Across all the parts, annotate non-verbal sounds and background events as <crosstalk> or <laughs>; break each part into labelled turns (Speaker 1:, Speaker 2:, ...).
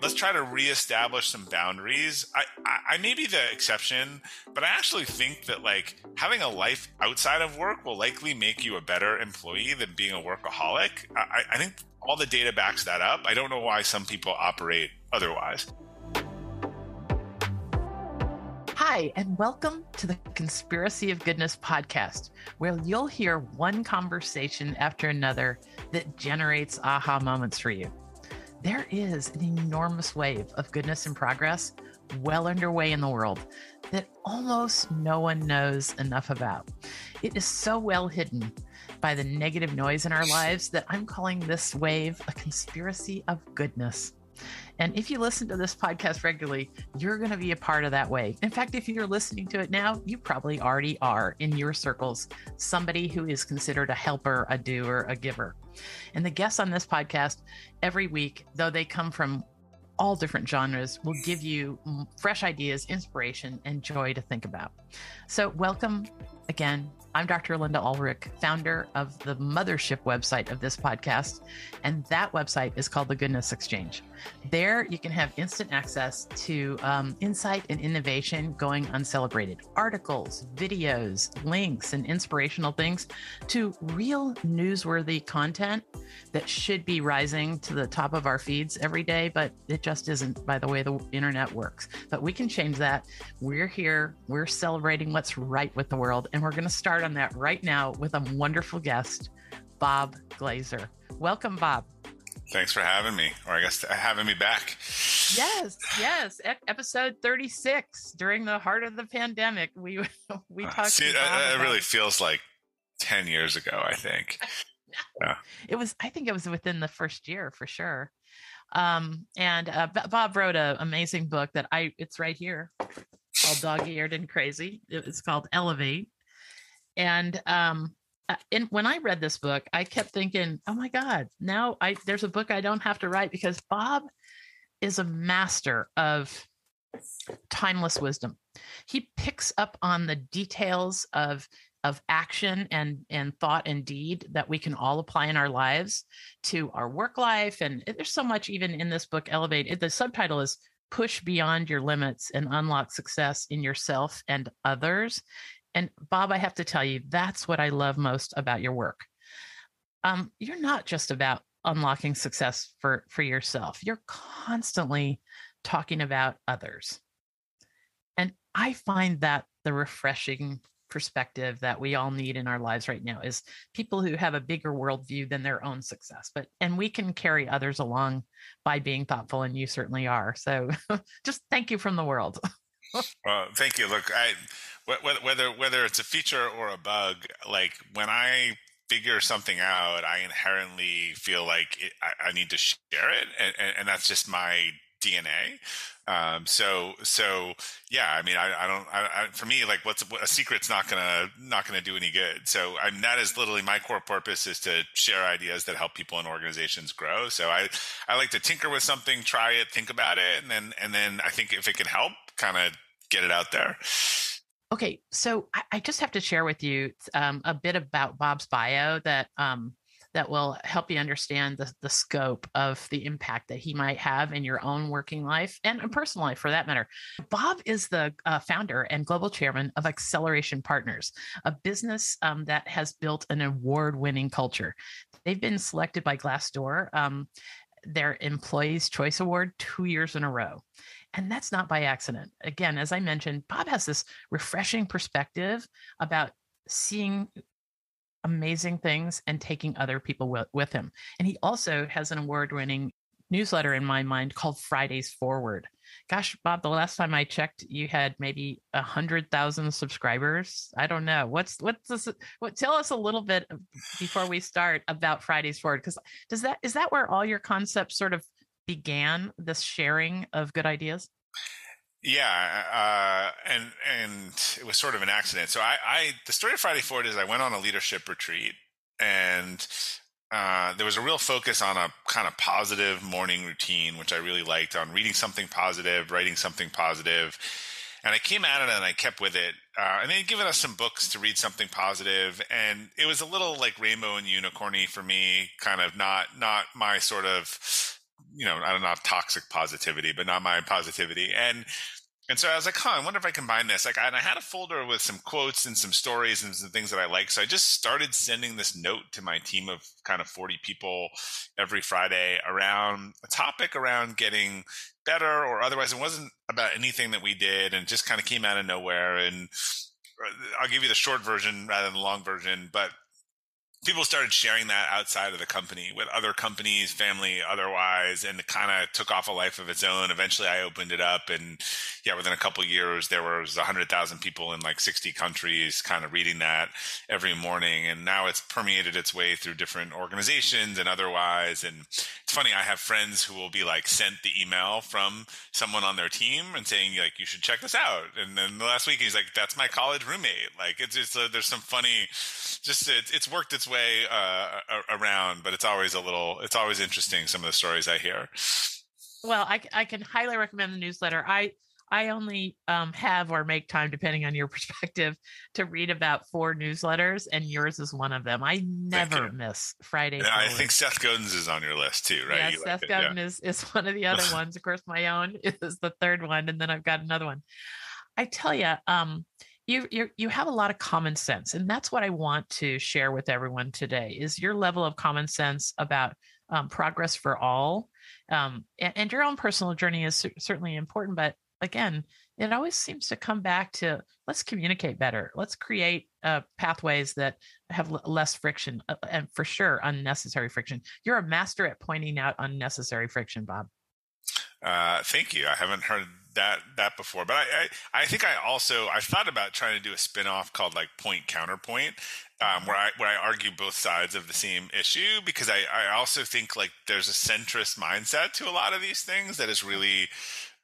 Speaker 1: let's try to reestablish some boundaries. I, I, I may be the exception, but I actually think that like having a life outside of work will likely make you a better employee than being a workaholic. I, I think all the data backs that up. I don't know why some people operate otherwise.
Speaker 2: Hi, and welcome to the Conspiracy of Goodness podcast, where you'll hear one conversation after another that generates aha moments for you. There is an enormous wave of goodness and progress well underway in the world that almost no one knows enough about. It is so well hidden by the negative noise in our lives that I'm calling this wave a conspiracy of goodness. And if you listen to this podcast regularly, you're going to be a part of that way. In fact, if you're listening to it now, you probably already are in your circles somebody who is considered a helper, a doer, a giver. And the guests on this podcast every week, though they come from all different genres will give you fresh ideas, inspiration, and joy to think about. So, welcome again I'm Dr. Lynda Ulrich, founder of the mothership website of this podcast, and that website is called the Goodness Exchange. There, you can have instant access to um, insight and innovation going uncelebrated articles, videos, links, and inspirational things to real newsworthy content that should be rising to the top of our feeds every day, but it just isn't by the way the internet works. But we can change that. We're here, we're celebrating what's right with the world, and we're going to start start on that right now with a wonderful guest, Bob Glazer. Welcome, Bob.
Speaker 1: Thanks for having me, or I guess having me back.
Speaker 2: Yes, yes. E- episode thirty-six during the heart of the pandemic, we <laughs> we uh, talked. Uh, see,
Speaker 1: it really feels like ten years ago. I think. <laughs>
Speaker 2: yeah. It was. I think it was within the first year for sure. Um, and uh, Bob wrote an amazing book that I. It's right here, all dog-eared and crazy. It's called Elevate and um, and uh, when I read this book, I kept thinking, "Oh my God! Now I there's a book I don't have to write because Bob is a master of timeless wisdom. He picks up on the details of of action and and thought and deed that we can all apply in our lives to our work life. And there's so much even in this book, Elevate. The subtitle is push beyond your limits and unlock success in yourself and others. And Bob, I have to tell you, that's what I love most about your work. Um, you're not just about unlocking success for for yourself. You're constantly talking about others. And I find that the refreshing perspective that we all need in our lives right now is people who have a bigger worldview than their own success. But and we can carry others along by being thoughtful, and you certainly are. So <laughs> just thank you from the world. <laughs>
Speaker 1: well, thank you. Look, I whether whether it's a feature or a bug, like when I figure something out, I inherently feel like it, I, I, need to share it, and, and, and, that's just my DNA. Um, so so yeah, I mean, I, I don't. I, for me, like, what's a secret's not gonna not gonna do any good. So I mean, that is literally my core purpose is to share ideas that help people and organizations grow. So I I like to tinker with something, try it, think about it, and then and then I think if it can help, kind of get it out there.
Speaker 2: Okay, so I, I just have to share with you um, a bit about Bob's bio that um, that will help you understand the, the scope of the impact that he might have in your own working life and personal life for that matter. Bob is the uh, founder and global chairman of Acceleration Partners, a business um, that has built an award winning culture. They've been selected by Glassdoor, um, their Employees' Choice Award, two years in a row. And that's not by accident. Again, as I mentioned, Bob has this refreshing perspective about seeing amazing things and taking other people with, with him. And he also has an award winning newsletter in my mind called Fridays Forward. Gosh, Bob, the last time I checked, you had maybe a hundred thousand subscribers. I don't know. What's what's this? What tell us a little bit before we start about Fridays Forward? Because does that is that where all your concepts sort of began this sharing of good ideas?
Speaker 1: Yeah, uh, and and it was sort of an accident. So I, I the story of Friday Forward is I went on a leadership retreat, and uh, there was a real focus on a kind of positive morning routine, which I really liked, on reading something positive, writing something positive. And I came at it and I kept with it. Uh, and they had given us some books to read something positive, and it was a little like rainbow and unicorny for me, kind of not not my sort of you know, I don't know, toxic positivity, but not my positivity. And and so I was like, huh, I wonder if I combine this. Like, and I had a folder with some quotes and some stories and some things that I like. So I just started sending this note to my team of kind of 40 people every Friday around a topic around getting better or otherwise. It wasn't about anything that we did and just kind of came out of nowhere. And uh, I'll give you the short version rather than the long version, but people started sharing that outside of the company with other companies, family, otherwise, and it kind of took off a life of its own. Eventually, I opened it up, and yeah, within a couple years, there was hundred thousand people in like sixty countries, kind of reading that every morning, and now it's permeated its way through different organizations and otherwise. And it's funny, I have friends who will be like sent the email from someone on their team and saying like you should check this out, and then the last week he's like, that's my college roommate. Like it's just uh, there's some funny, just it, it's worked its way uh, around, but it's always a little, it's always interesting some of the stories I hear.
Speaker 2: Well, I, I can highly recommend the newsletter. I I only um, have or make time, depending on your <laughs> perspective, to read about four newsletters, and yours is one of them. I never miss Friday.
Speaker 1: Yeah, I think Seth Godin's is on your list too, right?
Speaker 2: Yeah, you Seth like Godin yeah. is is one of the other <laughs> ones. Of course, my own <laughs> is the third one, and then I've got another one. I tell you, um, you you you have a lot of common sense and that's what i want to share with everyone today is your level of common sense about um, progress for all um, and, and, your own personal journey is certainly important but again it always seems to come back to let's communicate better. Let's create uh, pathways that have l- less friction uh, and for sure unnecessary friction. You're a master at pointing out unnecessary friction bob.
Speaker 1: Uh, thank you. I haven't heard that that before, but I, I, I think I also I thought about trying to do a spinoff called like Point Counterpoint, um, where I where I argue both sides of the same issue because I I also think like there's a centrist mindset to a lot of these things that is really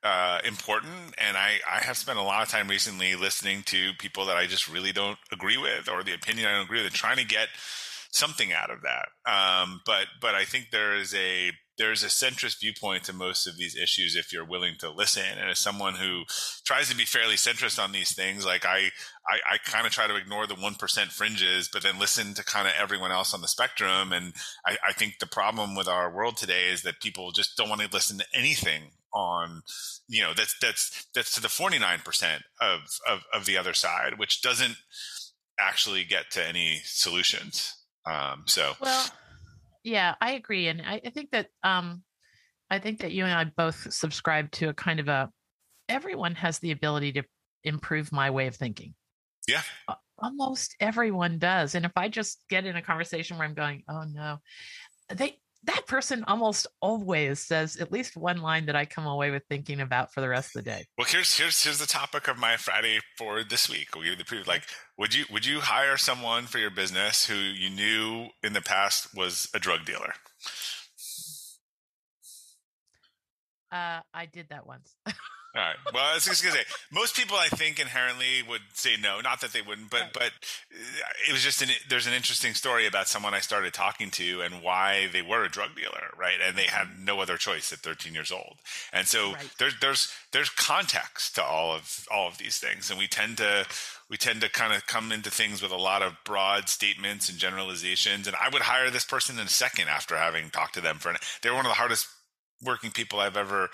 Speaker 1: uh, important. And I, I have spent a lot of time recently listening to people that I just really don't agree with, or the opinion I don't agree with, and trying to get something out of that. Um, but but I think there is a there's a centrist viewpoint to most of these issues if you're willing to listen. And as someone who tries to be fairly centrist on these things, like I I, I kind of try to ignore the one percent fringes, but then listen to kind of everyone else on the spectrum. And I, I think the problem with our world today is that people just don't want to listen to anything on you know that's that's that's to the 49% of, of of the other side which doesn't actually get to any solutions um, so
Speaker 2: well, yeah, I agree, and I, I think that um, I think that you and I both subscribe to a kind of a everyone has the ability to improve my way of thinking.
Speaker 1: Yeah.
Speaker 2: Almost everyone does. And if I just get in a conversation where I'm going, oh no, they that person almost always says at least one line that I come away with thinking about for the rest of the day.
Speaker 1: Well, here's here's here's the topic of my Friday for this week. We'll give the preview. Like, would you would you hire someone for your business who you knew in the past was a drug dealer?
Speaker 2: Uh, I did that once. <laughs>
Speaker 1: All right. Well, I was just gonna say most people I think inherently would say no. Not that they wouldn't, but but uh, it was just an there's an interesting story about someone I started talking to and why they were a drug dealer, right? And they had no other choice at 13 years old. And so right. there's there's there's context to all of all of these things, and we tend to we tend to kind of come into things with a lot of broad statements and generalizations. And I would hire this person in a second after having talked to them for an. They're one of the hardest working people I've ever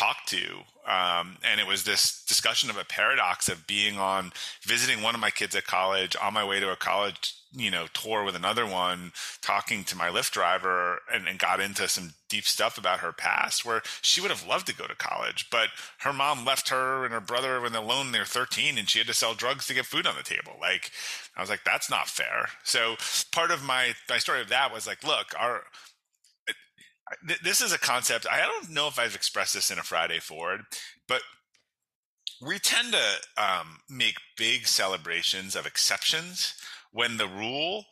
Speaker 1: talked to. Um, and it was this discussion of a paradox of being on visiting one of my kids at college on my way to a college you know tour with another one talking to my Lyft driver and, and, got into some deep stuff about her past where she would have loved to go to college but her mom left her and her brother when they're alone they're 13 and she had to sell drugs to get food on the table like i was like that's not fair so part of my my story of that was like look our this is a concept. I don't know if I've expressed this in a Friday Forward, but we tend to um, make big celebrations of exceptions when the rule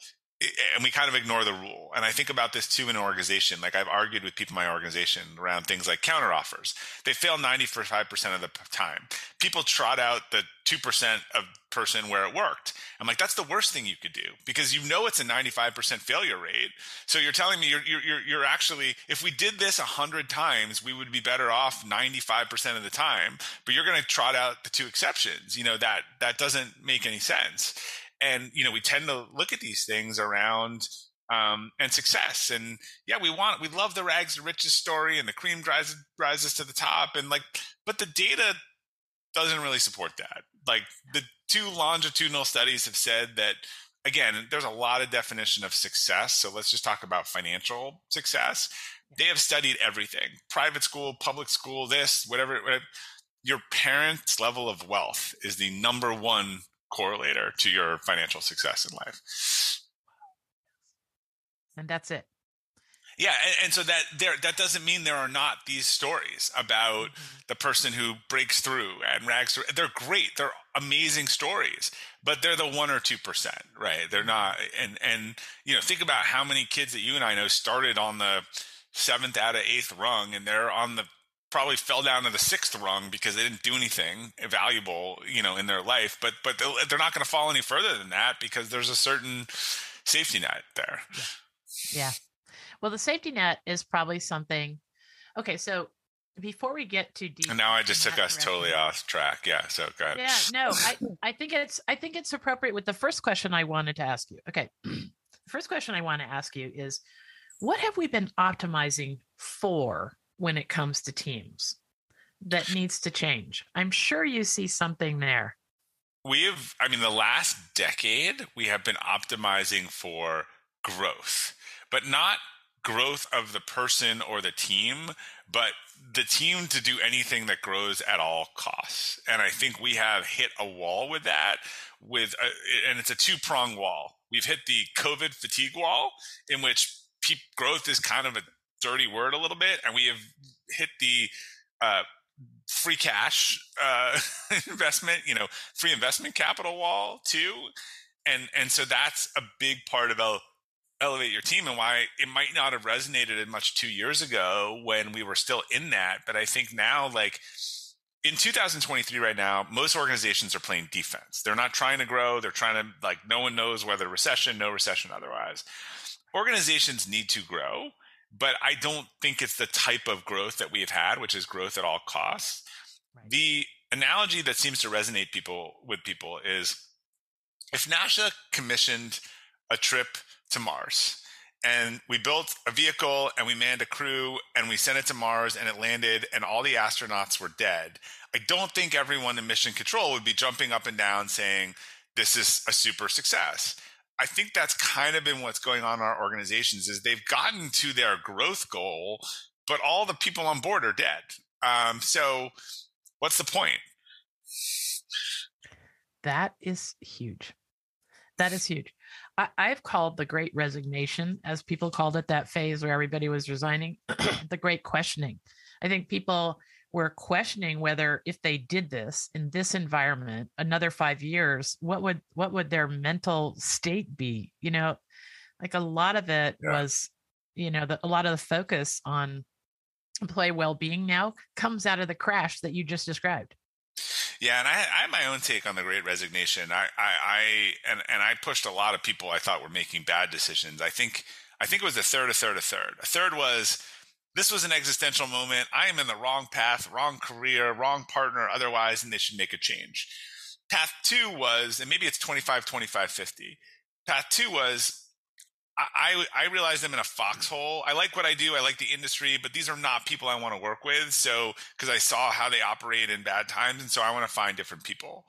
Speaker 1: and we kind of ignore the rule. And I think about this too in an organization. Like I've argued with people in my organization around things like counteroffers. They fail 95% of the time. People trot out the 2% of person where it worked. I'm like, that's the worst thing you could do because you know it's a 95% failure rate. So you're telling me you're, you're, you're actually, if we did this 100 times, we would be better off 95% of the time. But you're going to trot out the two exceptions. You know, that, that doesn't make any sense and you know we tend to look at these things around um, and success. And yeah, we want we love the rags to riches story and the cream rises rises to the top and like, but the data doesn't really support that. Like the two longitudinal studies have said that again, there's a lot of definition of success. So let's just talk about financial success. They have studied everything: private school, public school, this, whatever. whatever. Your parents' level of wealth is the number one correlator to your financial success in life
Speaker 2: and that's it.
Speaker 1: Yeah, and, and, so that there that doesn't mean there are not these stories about mm-hmm. the person who breaks through and rags through. They're great. They're amazing stories, but they're the one or two percent, right? They're mm-hmm. not. And and you know, think about how many kids that you and I know started on the seventh out of eighth rung, and they're on the probably fell down to the sixth rung because they didn't do anything valuable, you know, in their life. But but they're not going to fall any further than that because there's a certain safety net there.
Speaker 2: Yeah. Well, the safety net is probably something. Okay, so before we get too deep,
Speaker 1: and now I just took us totally off track. Yeah. So go ahead.
Speaker 2: Yeah. No, I I think it's I think it's appropriate with the first question I wanted to ask you. Okay, <clears throat> the first question I want to ask you is, what have we been optimizing for when it comes to teams that needs to change? I'm sure you see something there.
Speaker 1: We have, I mean, the last decade, we have been optimizing for growth but not growth of the person or the team, but the team to do anything that grows at all costs. And I think we have hit a wall with that with a, and it's a two-prong wall. We've hit the COVID fatigue wall in which pe- growth is kind of a dirty word a little bit and we have hit the uh, free cash uh, <laughs> investment, you know, free investment capital wall too. And and so that's a big part of elevate your team and why it might not have resonated as much two years ago when we were still in that. But I think now, like in 2023 right now, most organizations are playing defense. They're not trying to grow. They're trying to like no one knows whether recession, no recession otherwise. Organizations need to grow, but I don't think it's the type of growth that we've had, which is growth at all costs. Right. The analogy that seems to resonate people with people is if NASA commissioned a trip to Mars. And we built a vehicle and we manned a crew and we sent it to Mars and it landed and all the astronauts were dead. I don't think everyone in mission control would be jumping up and down saying, this is a super success. I think that's kind of been what's going on in our organizations is they've gotten to their growth goal, but all the people on board are dead. Um, so what's the point?
Speaker 2: That is huge. That is huge. I, have called the great resignation, as people called it, that phase where everybody was resigning, <clears throat> the great questioning. I think people were questioning whether if they did this in this environment another five years, what would what would their mental state be? You know, like a lot of it yeah. was, you know, the, a lot of the focus on employee well-being now comes out of the crash that you just described.
Speaker 1: Yeah, and I, I have my own take on the Great Resignation. I, I, I, and and I pushed a lot of people I thought were making bad decisions. I think I think it was a third, a third, a third. A third was this was an existential moment. I am in the wrong path, wrong career, wrong partner, otherwise, and they should make a change. Path two was, and maybe it's 25, 25, 50. Path two was I, I realize I'm in a foxhole. I like what I do. I like the industry, but these are not people I want to work with. So, because I saw how they operate in bad times, and so I want to find different people.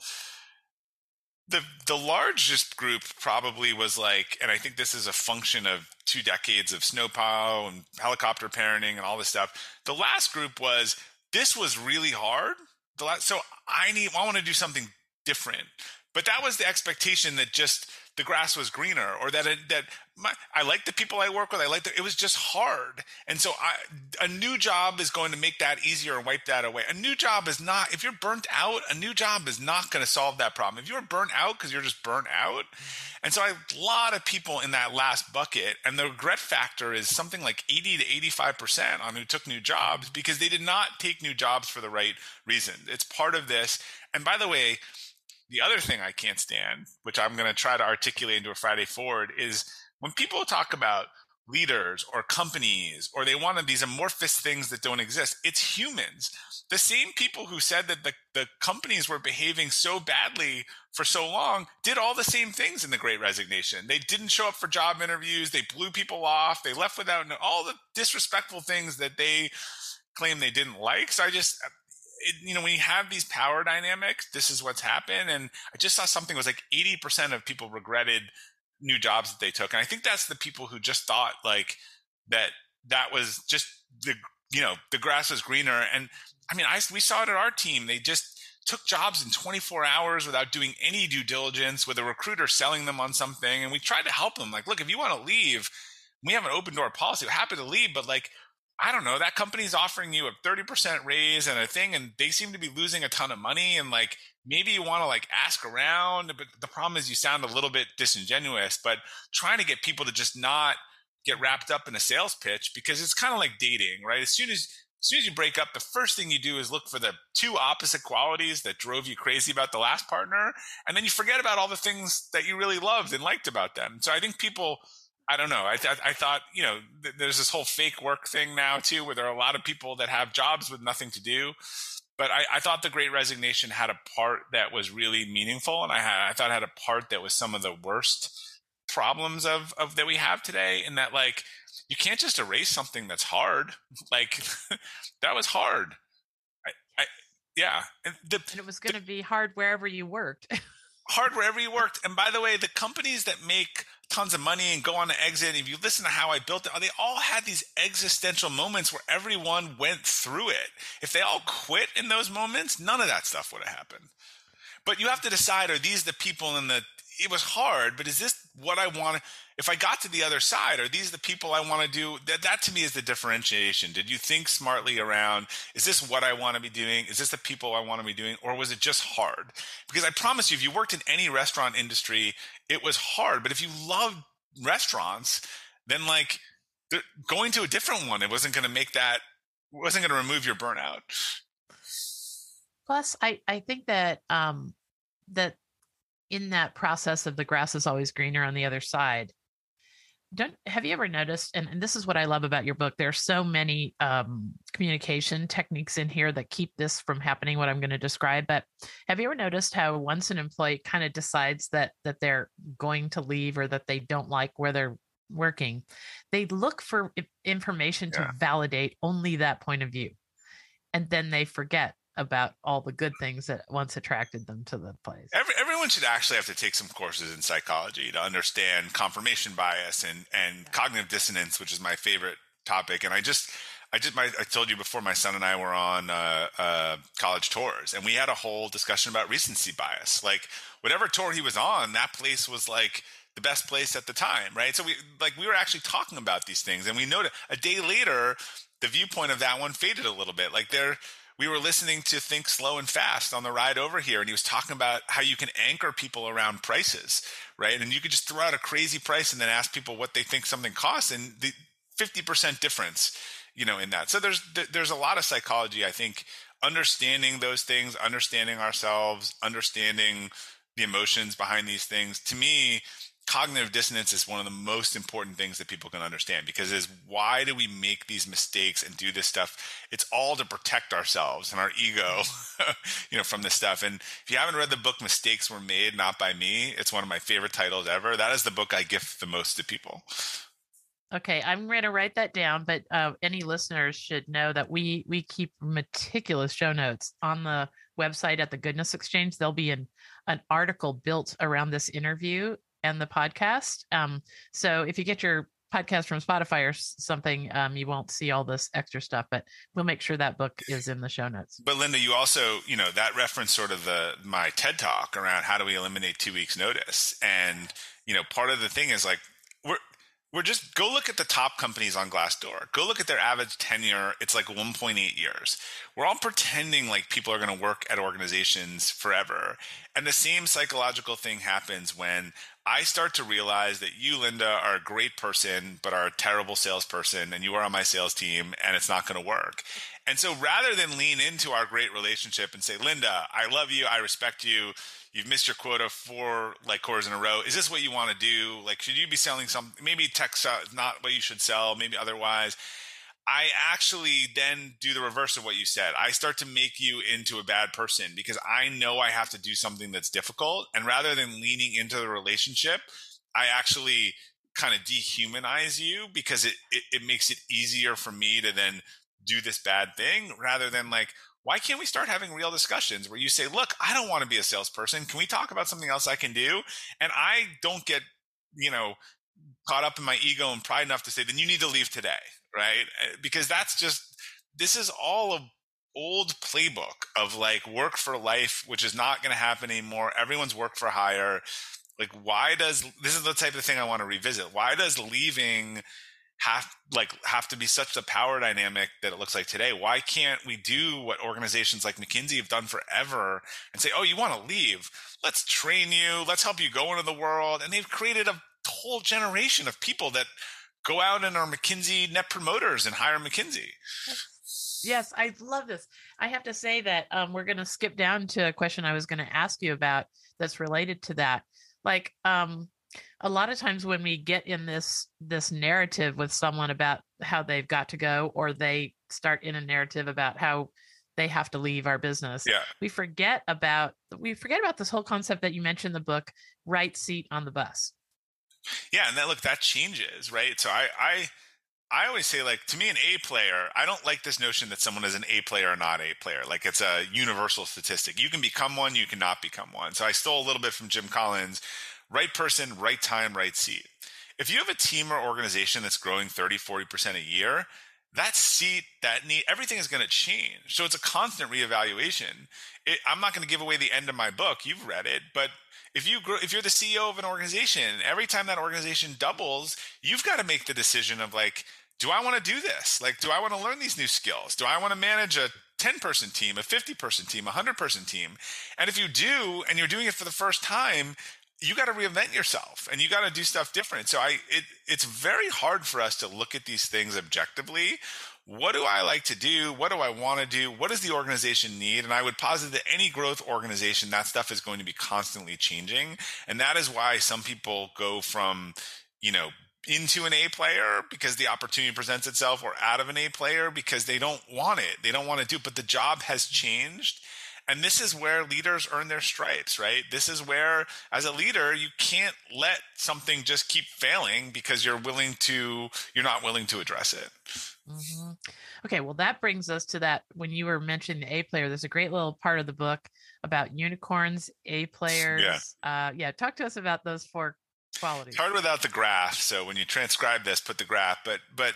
Speaker 1: The the largest group probably was like, and I think this is a function of two decades of snowplow and helicopter parenting and all this stuff. The last group was this was really hard. The last, so I need I want to do something different. But that was the expectation that just the grass was greener or that it, that my, I like the people I work with. I like the, it was just hard. And so I, a new job is going to make that easier and wipe that away. A new job is not, if you're burnt out, a new job is not going to solve that problem. If you're burnt out because you're just burnt out. Mm-hmm. And so I have a lot of people in that last bucket and the regret factor is something like 80 to 85% on who took new jobs mm-hmm. because they did not take new jobs for the right reason. It's part of this. And by the way, the other thing I can't stand, which I'm going to try to articulate into a Friday Forward, is when people talk about leaders or companies or they wanted these amorphous things that don't exist. It's humans. The same people who said that the, the companies were behaving so badly for so long did all the same things in the great resignation. They didn't show up for job interviews. They blew people off. They left without all the disrespectful things that they claim they didn't like. So I just, uh, it, you know, when you have these power dynamics, this is what's happened. And I just saw something was like 80% of people regretted new jobs that they took. And I think that's the people who just thought like that that was just the you know the grass was greener. And I mean, I we saw it at our team. They just took jobs in 24 hours without doing any due diligence with a recruiter selling them on something. And we tried to help them. Like, look, if you want to leave, we have an open door policy. We're happy to leave, but like I don't know, that company's offering you a 30% raise and a thing, and they seem to be losing a ton of money. And like, maybe you want to like ask around, but the problem is you sound a little bit disingenuous, but trying to get people to just not get wrapped up in a sales pitch because it's kind of like dating, right? As soon as, as soon as you break up, the first thing you do is look for the two opposite qualities that drove you crazy about the last partner. And then you forget about all the things that you really loved and liked about them. So I think people, I don't know. I, th- I thought, you know, th- there's this whole fake work thing now too, where there are a lot of people that have jobs with nothing to do. But I, I thought the Great Resignation had a part that was really meaningful, and I had I thought had a part that was some of the worst problems of of that we have today. In that, like, you can't just erase something that's hard. <laughs> Like, <laughs> that was hard. I, I yeah,
Speaker 2: and, the, and it was going to be hard wherever you worked. <laughs>
Speaker 1: hard wherever you worked. And by the way, the companies that make tons of money and go on to exit, if you listen to how I built it, they all had these existential moments where everyone went through it. If they all quit in those moments, none of that stuff would have happened. But you have to decide are these the people in the it was hard, but is this what I want? If I got to the other side, are these the people I want to do? That, that to me is the differentiation. Did you think smartly around, is this what I want to be doing? Is this the people I want to be doing? Or was it just hard? Because I promise you, if you worked in any restaurant industry, it was hard. But if you loved restaurants, then like going to a different one, it wasn't going to make that, wasn't going to remove your burnout.
Speaker 2: Plus, I, I think that, um, that in that process of the grass is always greener on the other side don't have you ever noticed and, and this is what i love about your book there's so many um, communication techniques in here that keep this from happening what i'm going to describe but have you ever noticed how once an employee kind of decides that that they're going to leave or that they don't like where they're working they look for information to validate only that point of view and then they forget about all the good things that once attracted them to the place.
Speaker 1: Every, everyone should actually have to take some courses in psychology to understand confirmation bias and and cognitive dissonance, which is my favorite topic. And I just I just my I told you before my son and I were on uh, uh, college tours, and we had a whole discussion about recency bias. Like whatever tour he was on, that place was like the best place at the time, right? So we like we were actually talking about these things, and we noted a day later the viewpoint of that one faded a little bit. Like there we were listening to Think Slow and Fast on the ride over here, and he was talking about how you can anchor people around prices, right? And you could just throw out a crazy price and then ask people what they think something costs, and the fifty percent difference, you know, in that. So there's there's a lot of psychology, I think, understanding those things, understanding ourselves, understanding the emotions behind these things. To me, cognitive dissonance is one of the most important things that people can understand because is why do we make these mistakes and do this stuff? It's all to protect ourselves and our ego <laughs> you know from this stuff. And if you haven't read the book mistakes were made not by me it's one of my favorite titles ever. That is the book i gift the most to people.
Speaker 2: Okay, I'm going to write that down, but uh, any listeners should know that we we keep meticulous show notes on the website at the Goodness Exchange. There'll be an an article built around this interview and the podcast. Um, so if you get your podcast from Spotify or something, um, you won't see all this extra stuff, but we'll make sure that book is in the show notes.
Speaker 1: But Lynda, you also, you know, that reference sort of the my TED talk around how do we eliminate two weeks notice, and you know, part of the thing is like we're we're just go look at the top companies on Glassdoor. Go look at their average tenure. It's like 1.8 years. We're all pretending like people are going to work at organizations forever. And the same psychological thing happens when I start to realize that you, Lynda, are a great person, but are a terrible salesperson, and you are on my sales team, and it's not going to work. And so rather than lean into our great relationship and say, Lynda, I love you, I respect you, you've missed your quota four like quarters in a row. Is this what you want to do? Like, should you be selling some, maybe tech not what you should sell, maybe otherwise? I actually then do the reverse of what you said. I start to make you into a bad person because I know I have to do something that's difficult. And rather than leaning into the relationship, I actually kind of dehumanize you because it, it, it makes it easier for me to then do this bad thing rather than like, why can't we start having real discussions where you say, look, I don't want to be a salesperson. Can we talk about something else I can do? And I don't get, you know, caught up in my ego and pride enough to say, then you need to leave today right? Eh, because that's just this is all a old playbook of like work for life, which is not going to happen anymore. Everyone's work for hire. Like, why does this is the type of thing I want to revisit? Why does leaving have like have to be such a power dynamic that it looks like today? Why can't we do what organizations like McKinsey have done forever and say, "Oh, you want to leave? Let's train you. Let's help you go into the world." And they've created a whole generation of people that go out and are McKinsey net promoters and hire McKinsey.
Speaker 2: Yes, I love this. I have to say that um, we're going to skip down to a question I was going to ask you about that's related to that. Like, um, a lot of times when we get in this this narrative with someone about how they've got to go, or they start in a narrative about how they have to leave our business,
Speaker 1: yeah.
Speaker 2: we forget about we forget about this whole concept that you mentioned in the book, right seat on the bus.
Speaker 1: Yeah, and that look that changes, right? So I I I always say like to me an A player, I don't like this notion that someone is an A player or not A player. Like it's a universal statistic. You can become one, you cannot become one. So I stole a little bit from Jim Collins, right person, right time, right seat. If you have a team or organization that's growing 30, 40% a year, that seat, that need, everything is going to change. So it's a constant reevaluation. It, I'm not going to give away the end of my book. You've read it, but if you grow, if you're the CEO of an organization, every time that organization doubles, you've got to make the decision of like, do I want to do this? Like, do I want to learn these new skills? Do I want to manage a 10 person team, a 50 person team, a 100 person team? And if you do, and you're doing it for the first time, you got to reinvent yourself and you got to do stuff different. So I, it, it's very hard for us to look at these things objectively what do I like to do? What do I want to do? What does the organization need? And I would posit that any growth organization, that stuff is going to be constantly changing. And that is why some people go from, you know, into an A player because the opportunity presents itself or out of an A player because they don't want it. They don't want to do it, but the job has changed. And this is where leaders earn their stripes, right? This is where, as a leader, you can't let something just keep failing because you're willing to, you're not willing to address it.
Speaker 2: Mm-hmm. Okay, well, that brings us to that. When you were mentioning the A player, there's a great little part of the book about unicorns, A <laughs> players. Yeah. Uh, yeah, talk to us about those four qualities.
Speaker 1: It's hard without the graph. So when you transcribe this, put the graph. But but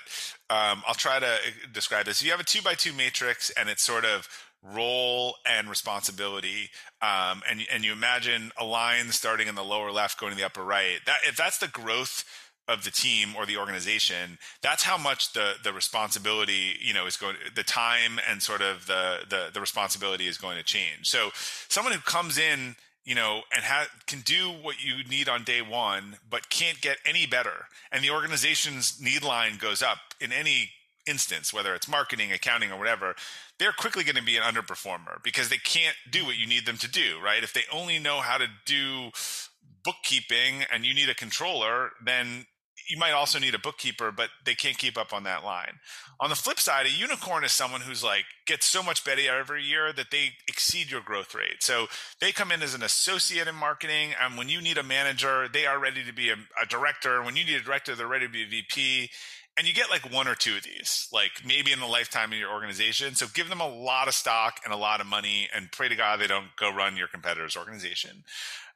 Speaker 1: um, I'll try to uh, describe this. You have a two by two matrix, and it's sort of role and responsibility um, and and you imagine a line starting in the lower left going to the upper right that if that's the growth of the team or the organization that's how much the the responsibility you know is going the time and sort of the the, the responsibility is going to change. So someone who comes in you know and ha- can do what you need on day one but can't get any better and the organization's need line goes up in any instance whether it's marketing accounting or whatever they're quickly going to be an underperformer because they can't do what you need them to do right? If they only know how to do bookkeeping and you need a controller then you might also need a bookkeeper, but they can't keep up on that line. On the flip side, a unicorn is someone who's like gets so much better every year that they exceed your growth rate. So they come in as an associate in marketing, and when you need a manager, they are ready to be a, a director. When you need a director, they're ready to be a VP. And you get like one or two of these, like maybe in the lifetime of your organization. So give them a lot of stock and a lot of money, and pray to God they don't go run your competitor's organization.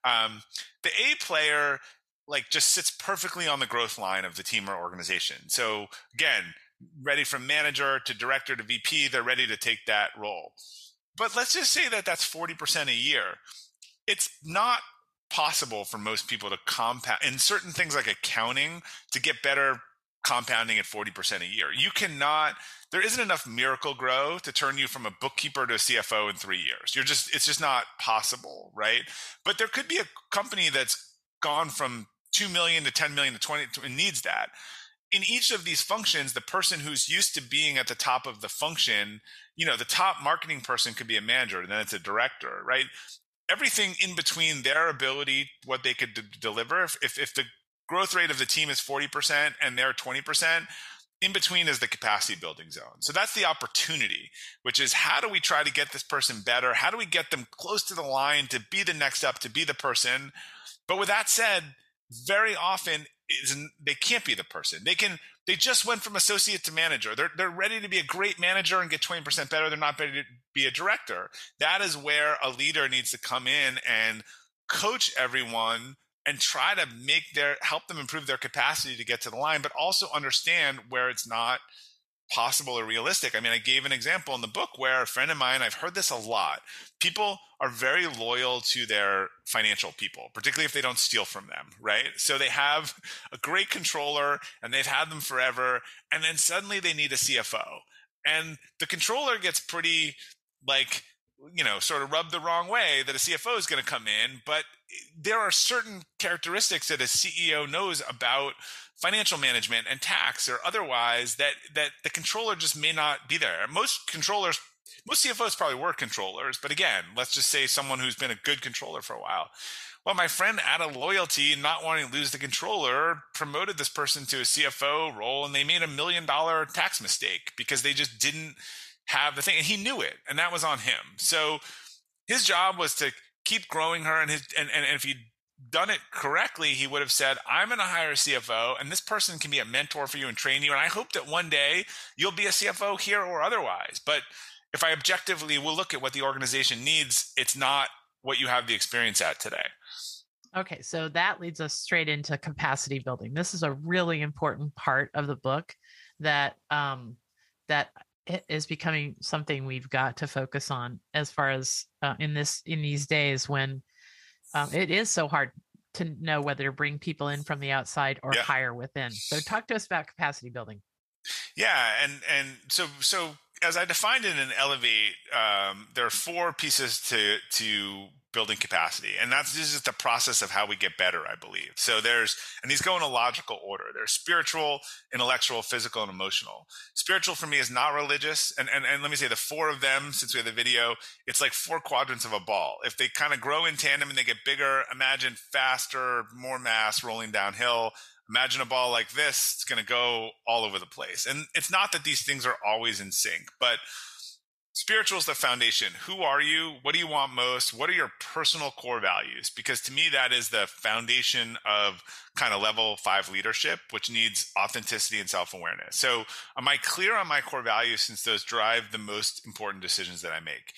Speaker 1: Um, the A player like just sits perfectly on the growth line of the team or organization. So again, ready from manager to director to VP, they're ready to take that role. But let's just say that that's 40% a year. It's not possible for most people to compound in certain things like accounting to get better compounding at 40% a year. You cannot there isn't enough Miracle-Gro to turn you from a bookkeeper to a CFO in 3 years. You're just it's just not possible, right? But there could be a company that's gone from 2 million to 10 million to 20 it needs that in each of these functions the person who's used to being at the top of the function you know the top marketing person could be a manager and then it's a director right everything in between their ability what they could d- deliver if, if, if the growth rate of the team is 40% and they're 20% in between is the capacity building zone. So that's the opportunity, which is how do we try to get this person better? How do we get them close to the line to be the next up, to be the person? But with that said, very often is they can't be the person. They can they just went from associate to manager. They're they're ready to be a great manager and get 20% better. They're not ready to be a director. That is where a leader needs to come in and coach everyone and try to make their help them improve their capacity to get to the line, but also understand where it's not possible or realistic. I mean, I gave an example in the book where a friend of mine, I've heard this a lot. People are very loyal to their financial people, particularly if they don't steal from them, right? So they have a great controller and they've had them forever. And then suddenly they need a CFO. And the controller gets pretty like, you know, sort of rubbed the wrong way that a CFO is going to come in. But there are certain characteristics that a CEO knows about financial management and tax or otherwise that that the controller just may not be there. Most controllers most CFOs probably were controllers, but again, let's just say someone who's been a good controller for a while. Well, my friend, out of loyalty, not wanting to lose the controller, promoted this person to a CFO role, and they made a million dollar tax mistake because they just didn't have the thing, and he knew it, and that was on him. So his job was to keep growing her, and his and, and, and if he'd done it correctly, he would have said, I'm going to hire a CFO, and this person can be a mentor for you and train you. And I hope that one day you'll be a CFO here or otherwise. But if I objectively will look at what the organization needs, it's not what you have the experience at today.
Speaker 2: Okay, so that leads us straight into capacity building. This is a really important part of the book that um, that is becoming something we've got to focus on as far as uh, in this in these days when um, it is so hard to know whether to bring people in from the outside or yeah. hire within. So talk to us about capacity building.
Speaker 1: Yeah, and and so so as I defined it in Elevate, um, there are four pieces to to building capacity, and that's is the process of how we get better, I believe. So there's and these go in a logical order. There's spiritual, intellectual, physical, and emotional. Spiritual for me is not religious, and and, and let me say the four of them. Since we have the video, it's like four quadrants of a ball. If they kind of grow in tandem and they get bigger, imagine faster, more mass rolling downhill imagine a ball like this it's going to go all over the place and it's not that these things are always in sync but spiritual is the foundation. Who are you? What do you want most? What are your personal core values? Because to me that is the foundation of kind of level five leadership which needs authenticity and self-awareness. So am i clear on my core values since those drive the most important decisions that i make?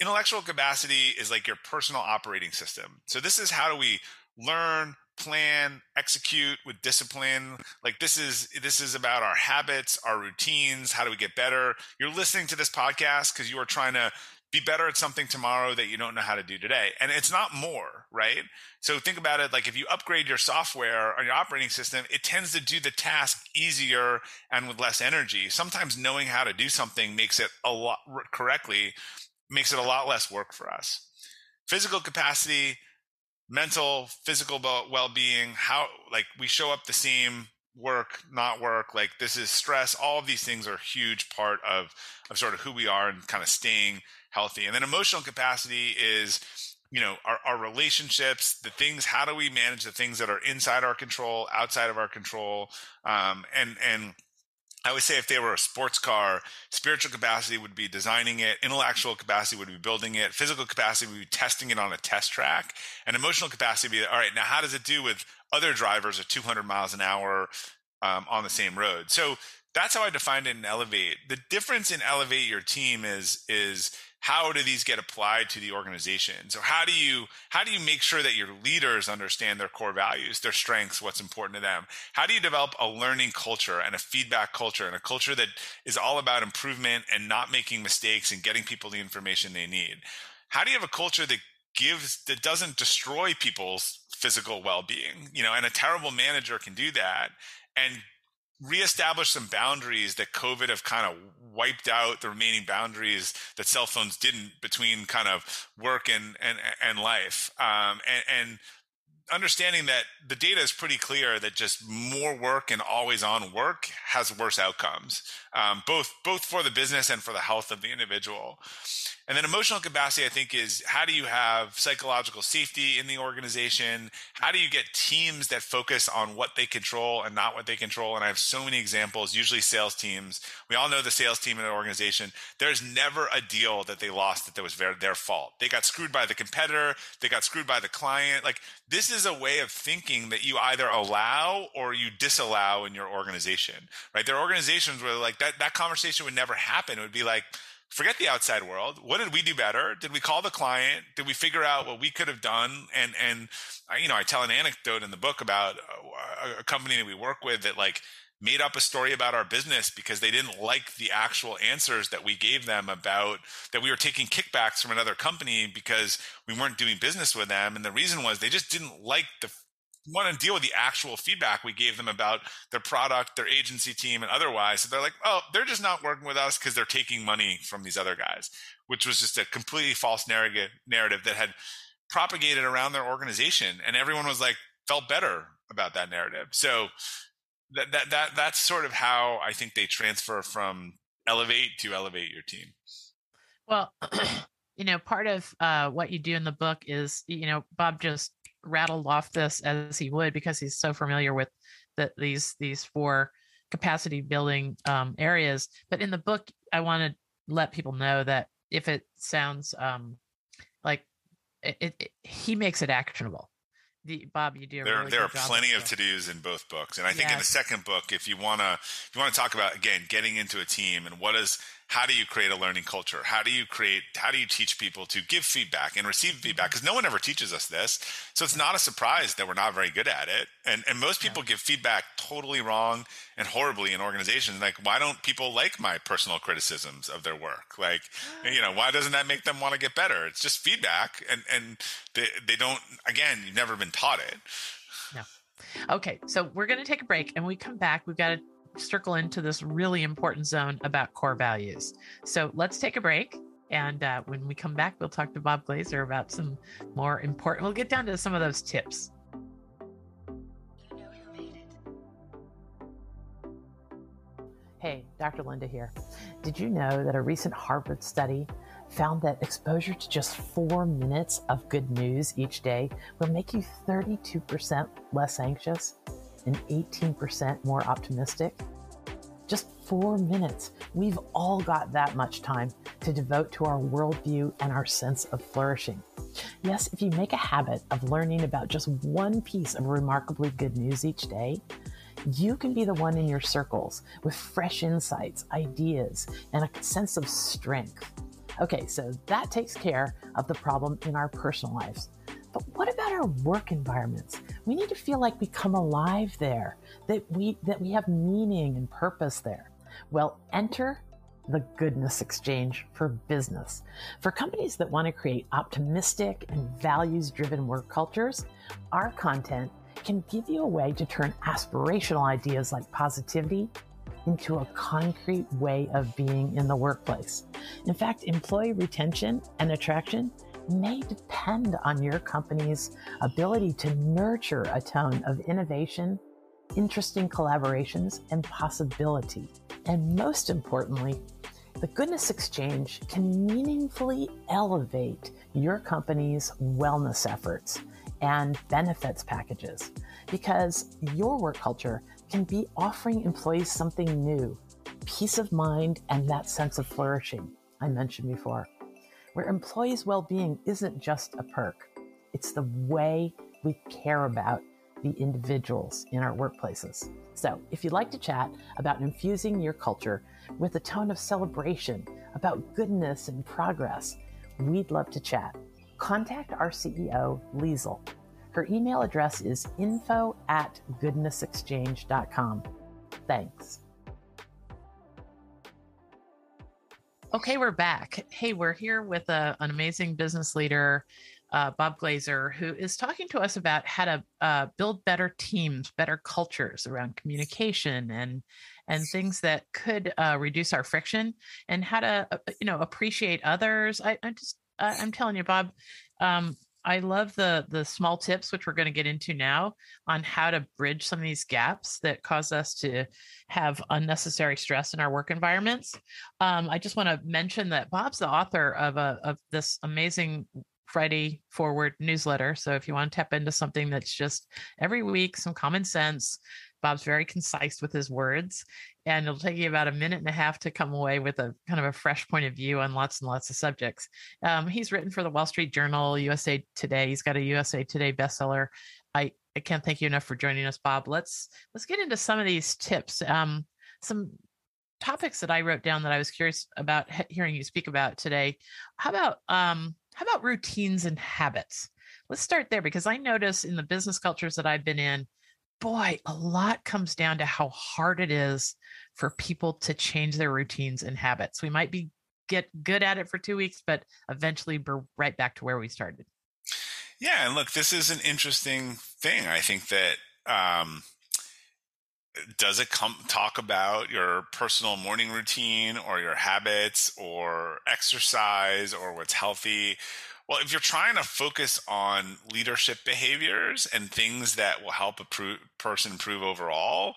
Speaker 1: Intellectual capacity is like your personal operating system. So this is how do we learn plan execute with discipline. Like this is this is about our habits our routines how do we get better? You're listening to this podcast because you are trying to be better at something tomorrow that you don't know how to do today and it's not more right? So think about it like if you upgrade your software or your operating system it tends to do the task easier and with less energy. Sometimes knowing how to do something makes it a lot correctly makes it a lot less work for us. Physical capacity mental, physical well-being, how like we show up the same work, not work, like this is stress, all of these things are a huge part of of sort of who we are and kind of staying healthy. And then emotional capacity is you know our, our relationships the things how do we manage the things that are inside our control outside of our control um, and and I would say if they were a sports car, spiritual capacity would be designing it, intellectual capacity would be building it, physical capacity would be testing it on a test track, and emotional capacity would be all right. Now, how does it do with other drivers at 200 miles an hour um, on the same road? So that's how I defined it in Elevate. The difference in Elevate your team is is how do these get applied to the organization? So how do you how do you make sure that your leaders understand their core values their strengths what's important to them? How do you develop a learning culture and a feedback culture and a culture that is all about improvement and not making mistakes and getting people the information they need? How do you have a culture that gives that doesn't destroy people's physical well-being? You know and a terrible manager can do that and reestablish some boundaries that COVID have kind of wiped out the remaining boundaries that cell phones didn't between kind of work and and and life. Um, and, and understanding that the data is pretty clear that just more work and always on work has worse outcomes, um, both both for the business and for the health of the individual. And then emotional capacity, I think, is how do you have psychological safety in the organization? How do you get teams that focus on what they control and not what they control? And I have so many examples, usually sales teams. We all know the sales team in an organization. There's never a deal that they lost that, that was their, their fault. They got screwed by the competitor, they got screwed by the client. Like, this is a way of thinking that you either allow or you disallow in your organization, right? There are organizations where, like, that, that conversation would never happen. It would be like, forget the outside world. What did we do better? Did we call the client? Did we figure out what we could have done? And and I, you know, I tell an anecdote in the book about a, a company that we work with that like made up a story about our business because they didn't like the actual answers that we gave them about that we were taking kickbacks from another company because we weren't doing business with them and the reason was they just didn't like the want to deal with the actual feedback we gave them about their product, their agency team, and otherwise. So they're like, oh, they're just not working with us because they're taking money from these other guys, which was just a completely false narrative that had propagated around their organization, and everyone was like felt better about that narrative. So that that that that's sort of how I think they transfer from elevate to elevate your team.
Speaker 2: Well. <clears throat> you know part of uh, what you do in the book is you know bob just rattled off this as he would because he's so familiar with the, these these four capacity building um, areas. But in the book, I want to let people know that if it sounds um, like it, it, it, he makes it actionable. The, Bob, you do.
Speaker 1: there,
Speaker 2: really
Speaker 1: there are plenty of to dos in both books, and I think yes. in the second book, if you wanna, if you want to talk about again getting into a team and what is how do you create a learning culture? How do you create how do you teach people to give feedback and receive feedback? Because no one ever teaches us this so it's not a surprise that we're not very good at it. And and most people yeah. give feedback totally wrong and horribly in organizations. Like why don't people like my personal criticisms of their work? Like you know why doesn't that make them want to get better? It's just feedback and and they, they don't again you've never been taught it.
Speaker 2: No. Okay so we're going to take a break. And we come back we've got to circle into this really important zone about core values. So let's take a break. And uh, when we come back, we'll talk to Bob Glazer about some more important, we'll get down to some of those tips. Hey, Dr. Lynda here. Did you know that a recent Harvard study found that exposure to just four minutes of good news each day will make you 32% less anxious? And 18% more optimistic? Just four minutes. We've all got that much time to devote to our worldview and our sense of flourishing. Yes, if you make a habit of learning about just one piece of remarkably good news each day, you can be the one in your circles with fresh insights, ideas, and a sense of strength. Okay, so that takes care of the problem in our personal lives. But what about our work environments? We need to feel like we come alive there, that we that we have meaning and purpose there. Well, enter the goodness exchange for business. For companies that want to create optimistic and values driven work cultures, our content can give you a way to turn aspirational ideas like positivity into a concrete way of being in the workplace. In fact, employee retention and attraction may depend on your company's ability to nurture a tone of innovation, interesting collaborations, and possibility. And most importantly, the Goodness Exchange can meaningfully elevate your company's wellness efforts and benefits packages because your work culture can be offering employees something new, peace of mind, and that sense of flourishing I mentioned before where employees' well being isn't just a perk, it's the way we care about the individuals in our workplaces. So, if you'd like to chat about infusing your culture with a tone of celebration, about goodness and progress, we'd love to chat. Contact our CEO, Liesel. Her email address is info at goodnessexchange.com. Thanks. Okay, we're back. Hey, we're here with a, an amazing business leader, uh, Bob Glazer, who is talking to us about how to uh, build better teams, better cultures around communication and and things that could uh, reduce our friction, and how to uh, you know appreciate others. I, I just I'm telling you, Bob. Um, I love the the small tips, which we're going to get into now, on how to bridge some of these gaps that cause us to have unnecessary stress in our work environments. Um, I just want to mention that Bob's the author of a of this amazing Friday Forward newsletter. So if you want to tap into something that's just every week, some common sense, Bob's very concise with his words, and it'll take you about a minute and a half to come away with a kind of a fresh point of view on lots and lots of subjects. Um, he's written for the Wall Street Journal, USA Today. He's got a USA Today bestseller. I, I can't thank you enough for joining us, Bob. Let's let's get into some of these tips. Um, some topics that I wrote down that I was curious about hearing you speak about today. How about um, how about routines and habits? Let's start there because I notice in the business cultures that I've been in, boy, a lot comes down to how hard it is for people to change their routines and habits. We might be get good at it for two weeks, but eventually we're right back to where we started.
Speaker 1: Yeah, and look, this is an interesting thing. I think that um, does it come talk about your personal morning routine or your habits or exercise or what's healthy well, if you're trying to focus on leadership behaviors and things that will help a person improve overall,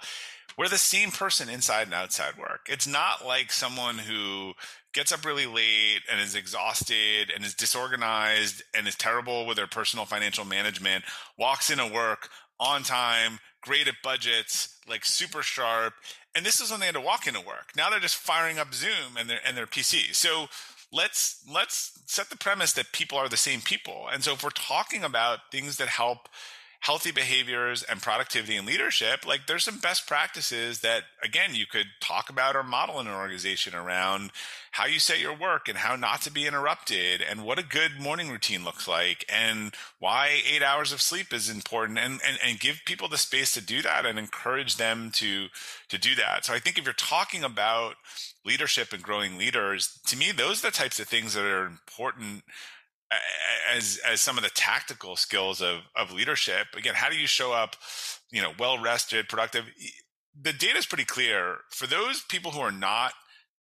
Speaker 1: we're the same person inside and outside work. It's not like someone who gets up really late and is exhausted and is disorganized and is terrible with their personal financial management, walks into work on time, great at budgets, like super sharp. And this is when they had to walk into work. Now they're just firing up Zoom and their and their PC. So let's let's set the premise that people are the same people. And so if we're talking about things that help healthy behaviors and productivity and leadership, like there's some best practices that, again, you could talk about or model in an organization around how you set your work and how not to be interrupted and what a good morning routine looks like and why eight hours of sleep is important and, and, and give people the space to do that and encourage them to, to do that. So I think if you're talking about leadership and growing leaders, to me, those are the types of things that are important as as some of the tactical skills of of leadership. Again how do you show up you know well rested productive the data is pretty clear. For those people who are not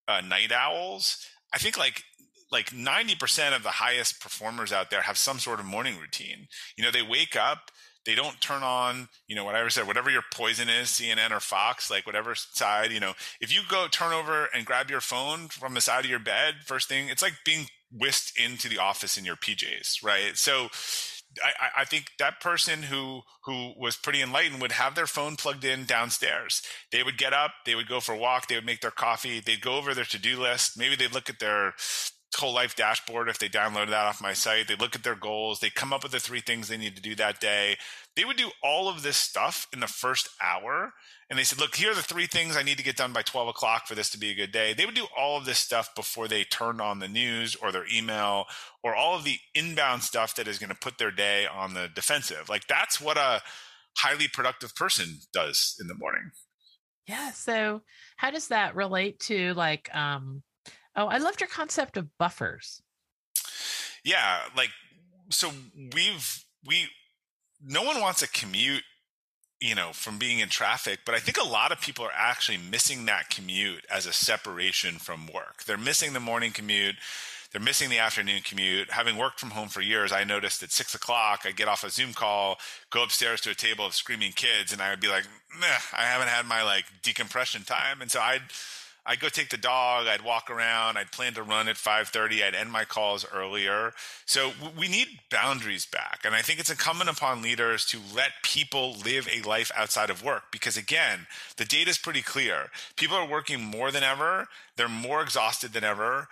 Speaker 1: uh, night owls i think like like 90% of the highest performers out there have some sort of morning routine. You know they wake up they don't turn on you know whatever said whatever your poison is cnn or fox like whatever side you know if you go turn over and grab your phone from the side of your bed first thing it's like being whisked into the office in your PJs, right? So I, I, think that person who who was pretty enlightened would have their phone plugged in downstairs. They would get up, they would go for a walk, they would make their coffee, they'd go over their to do list. Maybe they'd look at their whole life dashboard if they downloaded that off my site. They look at their goals, they come up with the three things they need to do that day. They would do all of this stuff in the first hour and they said, look, here are the three things I need to get done by 12 o'clock for this to be a good day. They would do all of this stuff before they turned on the news or their email or all of the inbound stuff that is going to put their day on the defensive. Like that's what a highly productive person does in the morning.
Speaker 2: Yeah. So how does that relate to like, um, oh, I loved your concept of buffers.
Speaker 1: Yeah. Like, so we've, we, no one wants a commute you know, from being in traffic. But I think a lot of people are actually missing that commute as a separation from work. They're missing the morning commute. They're missing the afternoon commute. Having worked from home for years, I noticed at six o'clock, I'd get off a Zoom call, go upstairs to a table of screaming kids, and I would be like, I haven't had my like decompression time. And so I'd, I'd go take the dog. I'd walk around. I'd plan to run at 5:30. I'd end my calls earlier. So we need boundaries back, and I think it's incumbent upon leaders to let people live a life outside of work. Because again, the data is pretty clear. People are working more than ever. They're more exhausted than ever.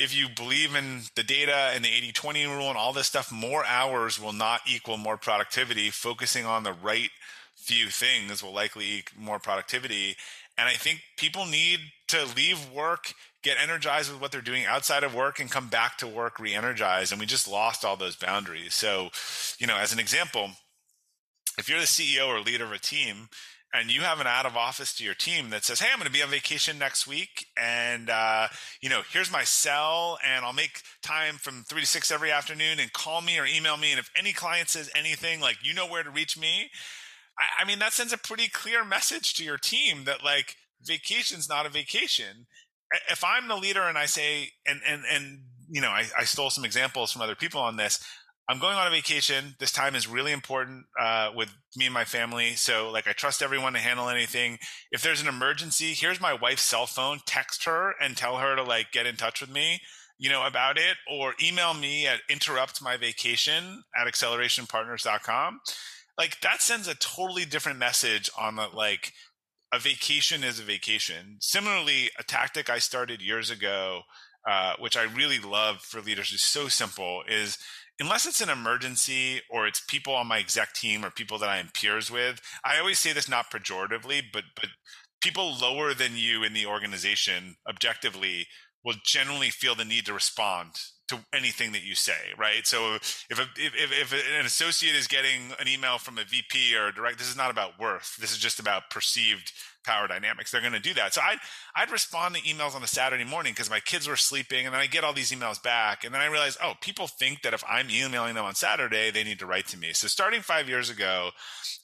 Speaker 1: If you believe in the data and the 80 20 rule and all this stuff, more hours will not equal more productivity. Focusing on the right few things will likely equal more productivity. And I think people need to leave work, get energized with what they're doing outside of work, and come back to work re energized. And we just lost all those boundaries. So, you know, as an example, if you're the CEO or leader of a team, and you have an out of office to your team that says, "Hey, I'm going to be on vacation next week, and uh, you know, here's my cell, and I'll make time from three to six every afternoon, and call me or email me, and if any client says anything, like you know where to reach me." I, I mean, that sends a pretty clear message to your team that like vacation's not a vacation. If I'm the leader and I say, and and and you know, I, I stole some examples from other people on this. I'm going on a vacation. This time is really important uh, with me and my family. So, like, I trust everyone to handle anything. If there's an emergency, here's my wife's cell phone. Text her and tell her to like get in touch with me, you know, about it, or email me at interruptmyvacation at accelerationpartners.com. Like, that sends a totally different message on the like a vacation is a vacation. Similarly, a tactic I started years ago. Uh, which I really love for leaders is so simple is unless it's an emergency or it's people on my exec team or people that I am peers with, I always say this not pejoratively, but but people lower than you in the organization objectively will generally feel the need to respond to anything that you say, right? So if, a, if, if, an associate is getting an email from a VP or a direct, this is not about worth. This is just about perceived power dynamics. They're going to do that. So I'd, I'd respond to emails on a Saturday morning because my kids were sleeping and then I get all these emails back. And then I realize, oh, people think that if I'm emailing them on Saturday, they need to write to me. So starting five years ago,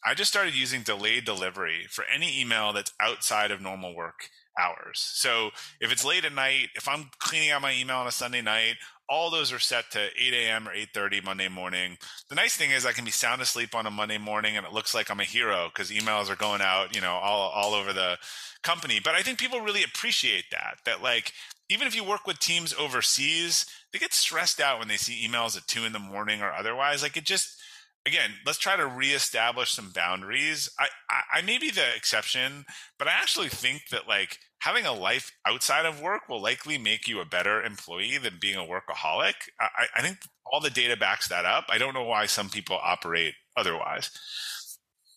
Speaker 1: I just started using delayed delivery for any email that's outside of normal work hours. So if it's late at night, if I'm cleaning out my email on a Sunday night, all those are set to 8 a.m. or 8.30 Monday morning. The nice thing is I can be sound asleep on a Monday morning and it looks like I'm a hero because emails are going out, you know, all, all over the company. But I think people really appreciate that, that like, even if you work with teams overseas, they get stressed out when they see emails at two in the morning or otherwise. Like it just, again, let's try to reestablish some boundaries. I, I, I may be the exception, but I actually think that like having a life outside of work will likely make you a better employee than being a workaholic. I, I think all the data backs that up. I don't know why some people operate otherwise.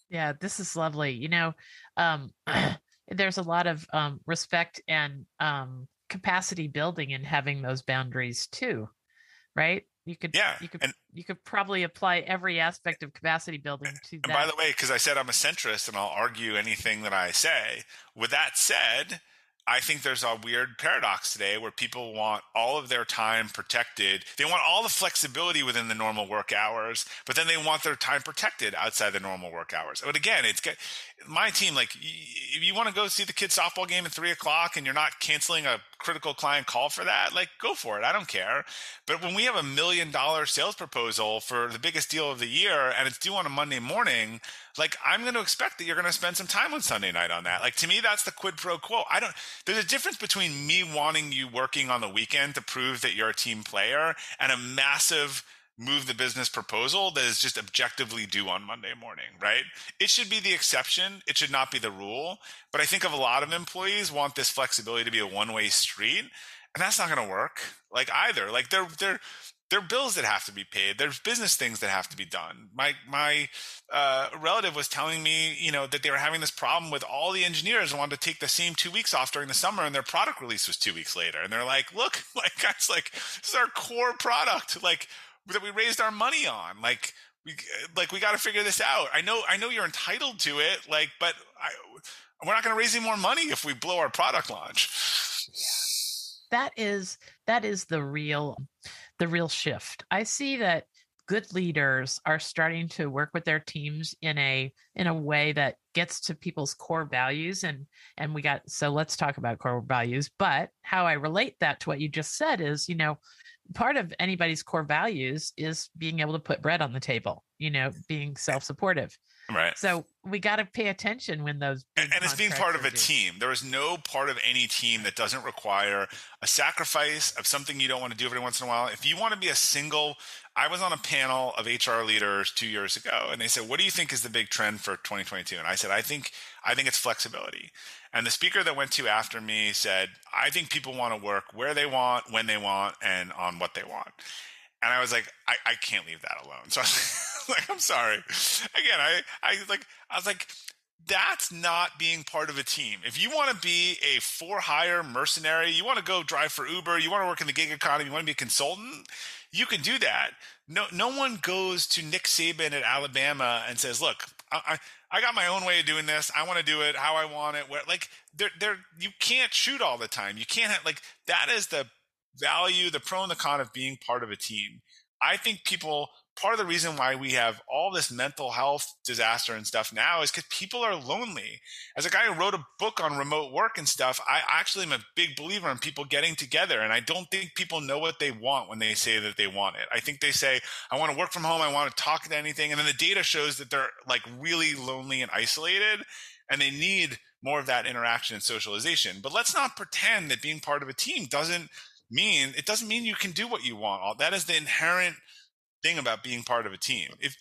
Speaker 2: Yeah, this is lovely. You know, um, <clears throat> there's a lot of um, respect and um, capacity building in having those boundaries too, right? You could,
Speaker 1: yeah,
Speaker 2: you could, and, you could probably apply every aspect of capacity building to that.
Speaker 1: by the way, because I said I'm a centrist and I'll argue anything that I say. With that said, I think there's a weird paradox today where people want all of their time protected. They want all the flexibility within the normal work hours, but then they want their time protected outside the normal work hours. But again, it's my team. Like, if you want to go see the kids' softball game at three o'clock and you're not canceling a critical client call for that, like, go for it. I don't care. But when we have a million dollar sales proposal for the biggest deal of the year and it's due on a Monday morning, like I'm going to expect that you're going to spend some time on Sunday night on that. Like to me, that's the quid pro quo. I don't. There's a difference between me wanting you working on the weekend to prove that you're a team player and a massive move the business proposal that is just objectively due on Monday morning, right? It should be the exception. It should not be the rule. But I think of a lot of employees want this flexibility to be a one way street. And that's not going to work like either. Like they're, they're, there are bills that have to be paid. There's business things that have to be done. My my uh, relative was telling me, you know, that they were having this problem with all the engineers wanted to take the same two weeks off during the summer, and their product release was two weeks later. And they're like, "Look, <laughs> like guys, like this is our core product, like that we raised our money on, like." We, like we got to figure this out. I know, I know you're entitled to it, like, but I, we're not going to raise any more money if we blow our product launch.
Speaker 2: That is that is the real the real shift. I see that good leaders are starting to work with their teams in a in a way that gets to people's core values and and we got so let's talk about core values but how i relate that to what you just said is you know part of anybody's core values is being able to put bread on the table you know being self-supportive
Speaker 1: right.
Speaker 2: So we got to pay attention when those
Speaker 1: and, and it's being part of a due. team. There is no part of any team that doesn't require a sacrifice of something you don't want to do every once in a while. If you want to be a single i was on a panel of hr leaders two years ago and they said what do you think is the big trend for 2022 and i said i think i think it's flexibility. And the speaker that went to after me said i think people want to work where they want when they want and on what they want. And I was like, I, I can't leave that alone. <laughs> So I was <laughs> like, I'm sorry. Again, I, I like, I was like, that's not being part of a team. If you want to be a for hire mercenary, you want to go drive for Uber, you want to work in the gig economy, you want to be a consultant, you can do that. No, no one goes to Nick Saban at Alabama and says, "Look, I, I, I got my own way of doing this. I want to do it how I want it." Where like, there, there, you can't shoot all the time. You can't have like that is the value, the pro and the con of being part of a team. I think people part of the reason why we have all this mental health disaster and stuff now is because people are lonely. As a guy who wrote a book on remote work and stuff, I actually am a big believer in people getting together. And I don't think people know what they want when they say that they want it. I think they say, I want to work from home. I want to talk to anything. And then the data shows that they're like really lonely and isolated and they need more of that interaction and socialization. But let's not pretend that being part of a team doesn't mean it doesn't mean you can do what you want. All That is the inherent thing about being part of a team. If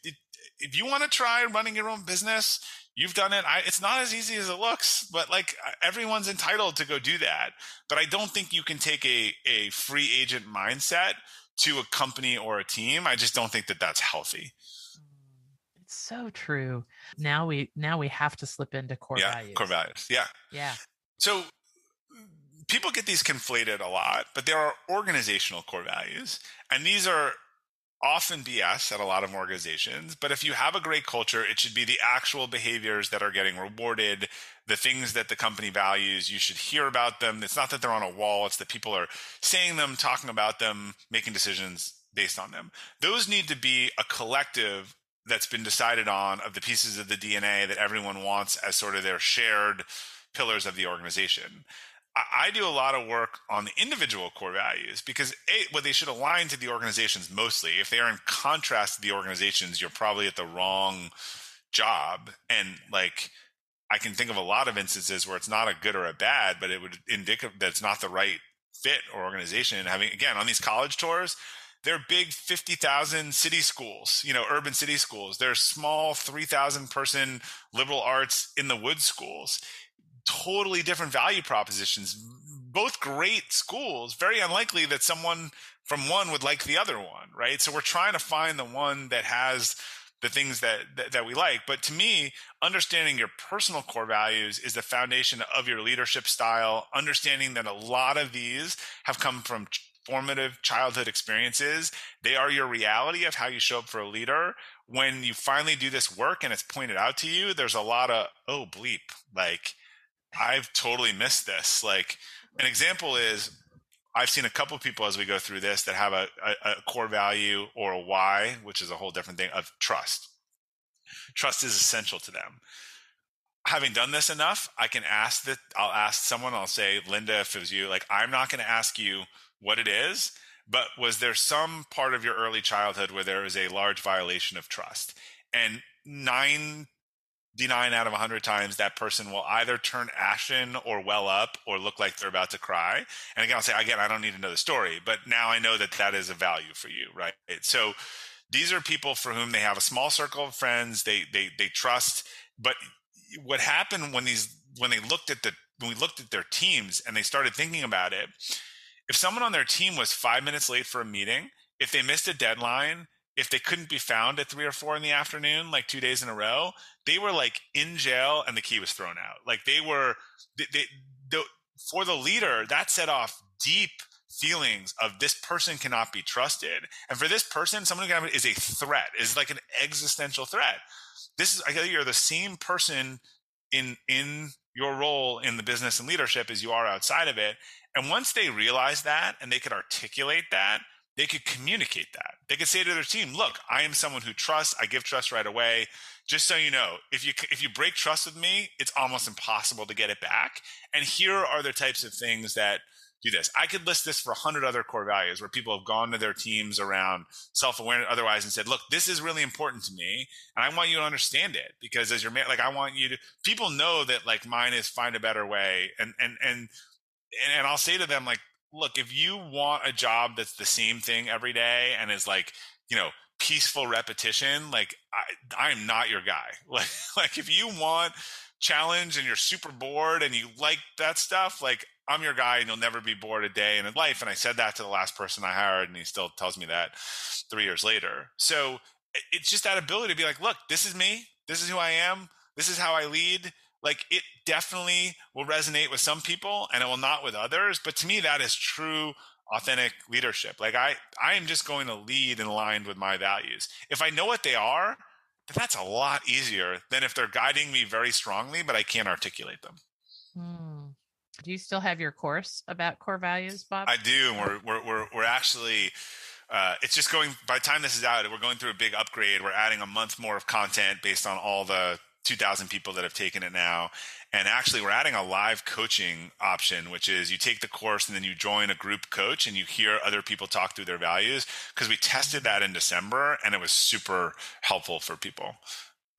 Speaker 1: if you want to try running your own business, you've done it. I, it's not as easy as it looks, but like everyone's entitled to go do that. But I don't think you can take a a free agent mindset to a company or a team. I just don't think that that's healthy.
Speaker 2: Mm, it's so true. Now we now we have to slip into core
Speaker 1: yeah,
Speaker 2: values.
Speaker 1: Core values. Yeah.
Speaker 2: Yeah.
Speaker 1: So people get these conflated a lot, but there are organizational core values, and these are often BS at a lot of organizations. But if you have a great culture, it should be the actual behaviors that are getting rewarded, the things that the company values. You should hear about them. It's not that they're on a wall, it's that people are saying them, talking about them, making decisions based on them. Those need to be a collective that's been decided on of the pieces of the DNA that everyone wants as sort of their shared pillars of the organization. I do a lot of work on the individual core values because a, well, they should align to the organizations mostly. If they are in contrast to the organizations, you're probably at the wrong job. And like, I can think of a lot of instances where it's not a good or a bad, but it would indicate that it's not the right fit or organization. And having again on these college tours, they're big 50,000 city schools, you know, urban city schools. They're small 3,000 person liberal arts in the woods schools totally different value propositions. Both great schools, very unlikely that someone from one would like the other one, right? So we're trying to find the one that has the things that, that, that we like. But to me, understanding your personal core values is the foundation of your leadership style. Understanding that a lot of these have come from formative childhood experiences. They are your reality of how you show up for a leader. When you finally do this work and it's pointed out to you, there's a lot of, oh, bleep. Like, I've totally missed this. Like an example is I've seen a couple people as we go through this that have a, a, a, core value or a why, which is a whole different thing of trust. Trust is essential to them. Having done this enough, I can ask that I'll ask someone, I'll say, Lynda, if it was you, like, I'm not going to ask you what it is, but was there some part of your early childhood where there was a large violation of trust? And nine 99 out of 100 times that person will either turn ashen or well up or look like they're about to cry. And again i'll say again i don't need to know the story but now i know that that is a value for you right? So these are people for whom they have a small circle of friends. They they they trust. But what happened when these when they looked at the when we looked at their teams and they started thinking about it if someone on their team was 5 minutes late for a meeting if they missed a deadline if they couldn't be found at three or four in the afternoon, like two days in a row, they were like in jail and the key was thrown out. Like they were, they, they the, for the leader, that set off deep feelings of this person cannot be trusted. And for this person, someone who is a threat, is like an existential threat. This is, I tell you, you're the same person in, in your role in the business and leadership as you are outside of it. And once they realize that and they could articulate that, they could communicate that. They could say to their team, "Look, I am someone who trusts. I give trust right away. Just so you know, if you if you break trust with me, it's almost impossible to get it back. And here are the types of things that do this. I could list this for a hundred other core values where people have gone to their teams around self awareness, otherwise, and said, "Look, this is really important to me, and I want you to understand it because as your man, like I want you to. People know that like mine is find a better way, and and and and I'll say to them like look, if you want a job that's the same thing every day and is like, you know, peaceful repetition, like I, I'm not your guy. <laughs> Like, like if you want challenge and you're super bored and you like that stuff, like I'm your guy and you'll never be bored a day in life. And I said that to the last person I hired and he still tells me that three years later. So it's just that ability to be like, look, this is me. This is who I am. This is how I lead like it definitely will resonate with some people and it will not with others but to me that is true authentic leadership. Like i i am just going to lead in line with my values. If i know what they are that's a lot easier than if they're guiding me very strongly but i can't articulate them.
Speaker 2: Hmm. do you still have your course about core values bob?
Speaker 1: I do. We're we're we're, we're actually uh, it's just going by the time this is out we're going through a big upgrade. We're adding a month more of content based on all the 2000 people that have taken it now and actually we're adding a live coaching option which is you take the course and then you join a group coach and you hear other people talk through their values because we tested that in december and it was super helpful for people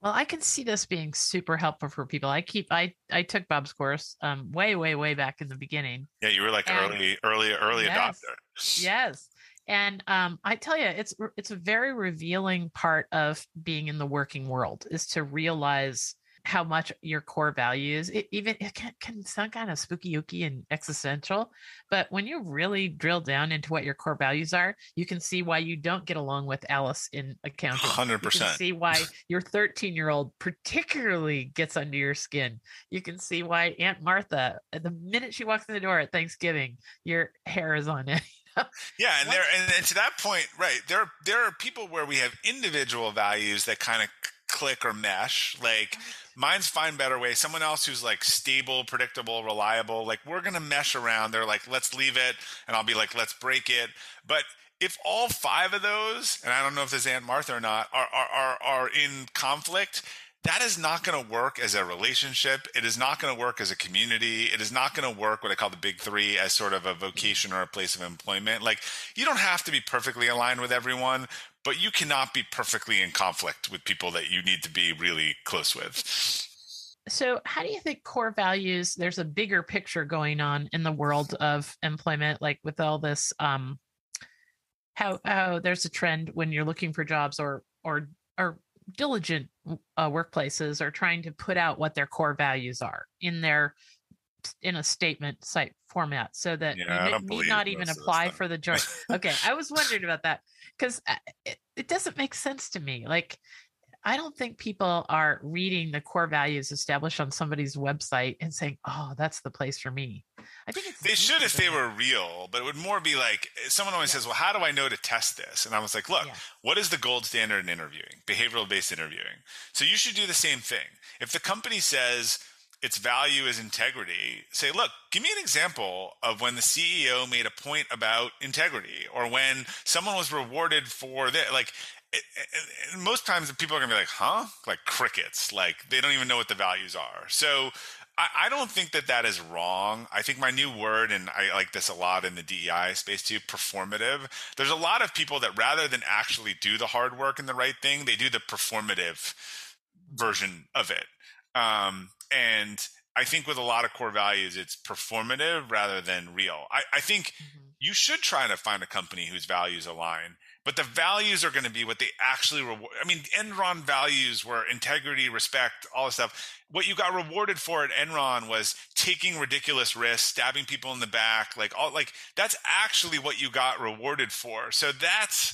Speaker 2: well, I can see this being super helpful for people. I keep I I took Bob's course um way way way back in the beginning.
Speaker 1: Yeah, you were like and, early early early
Speaker 2: yes,
Speaker 1: adopter.
Speaker 2: Yes. And um, I tell you, it's it's a very revealing part of being in the working world is to realize how much your core values it even it can, can sound kind of spooky ooky and existential but when you really drill down into what your core values are you can see why you don't get along with alice in accounting
Speaker 1: 100%
Speaker 2: you can see why your 13 year old particularly gets under your skin. You can see why aunt martha the minute she walks in the door at thanksgiving your hair is on it <laughs>
Speaker 1: yeah, and there and, and, to that point, right? There there are people where we have individual values that kind of click or mesh. Like mine's find better way. Someone else who's like stable, predictable, reliable. Like we're gonna mesh around. They're like, let's leave it, and I'll be like, let's break it. But if all five of those, and I don't know if this Aunt Martha or not, are are are, are in conflict, that is not going to work as a relationship. It is not going to work as a community. It is not going to work what I call the big three as sort of a vocation or a place of employment. Like you don't have to be perfectly aligned with everyone, but you cannot be perfectly in conflict with people that you need to be really close with.
Speaker 2: So, how do you think core values? There's a bigger picture going on in the world of employment, like with all this. Um, how how there's a trend when you're looking for jobs or or or diligent uh, workplaces are trying to put out what their core values are in their in a statement site format so that
Speaker 1: yeah,
Speaker 2: you need not even apply for the job. <laughs> okay, I was wondering about that because uh, it, it doesn't make sense to me. Like, I don't think people are reading the core values established on somebody's website and saying, "Oh, that's the place for me." I think it's
Speaker 1: they should if they were real, but it would more be like eh, someone always yeah. says, "Well, how do I know to test this?" And I was like, "Look, yeah. what is the gold standard in interviewing? Behavioral based interviewing. So you should do the same thing. If the company says." its value is integrity, say, look, give me an example of when the CEO made a point about integrity or when someone was rewarded for that. Like, it, it, most times people are going to be like, huh? Like crickets. Like, they don't even know what the values are. So, I, I don't think that that is wrong. I think my new word, and I like this a lot in the DEI space too, performative. There's a lot of people that rather than actually do the hard work and the right thing, they do the performative version of it. Um, and I think with a lot of core values, it's performative rather than real. I, I think mm-hmm. you should try to find a company whose values align, but the values are going to be what they actually reward. I mean, Enron values were integrity, respect, all this stuff. What you got rewarded for at Enron was taking ridiculous risks, stabbing people in the back, like all like that's actually what you got rewarded for. So that's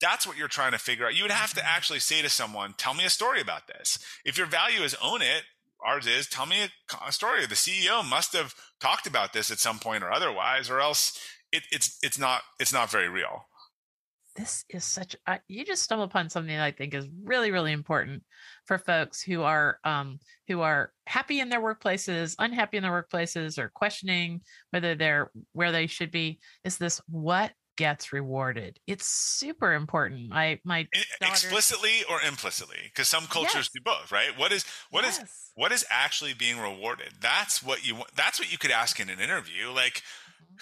Speaker 1: that's what you're trying to figure out. You would have to actually say to someone, "Tell me a story about this." If your value is own it, ours is tell me a, a, story. The CEO must have talked about this at some point or otherwise, or else it, it's it's not it's not very real.
Speaker 2: This is such you just stumble upon something that I think is really really important for folks who are um, who are happy in their workplaces, unhappy in their workplaces, or questioning whether they're where they should be. Is this what gets rewarded. It's super important. My my
Speaker 1: daughter... explicitly or implicitly, because some cultures yes. do both, right? What is what yes. is what is actually being rewarded? That's what you want. That's what you could ask in an interview. Like.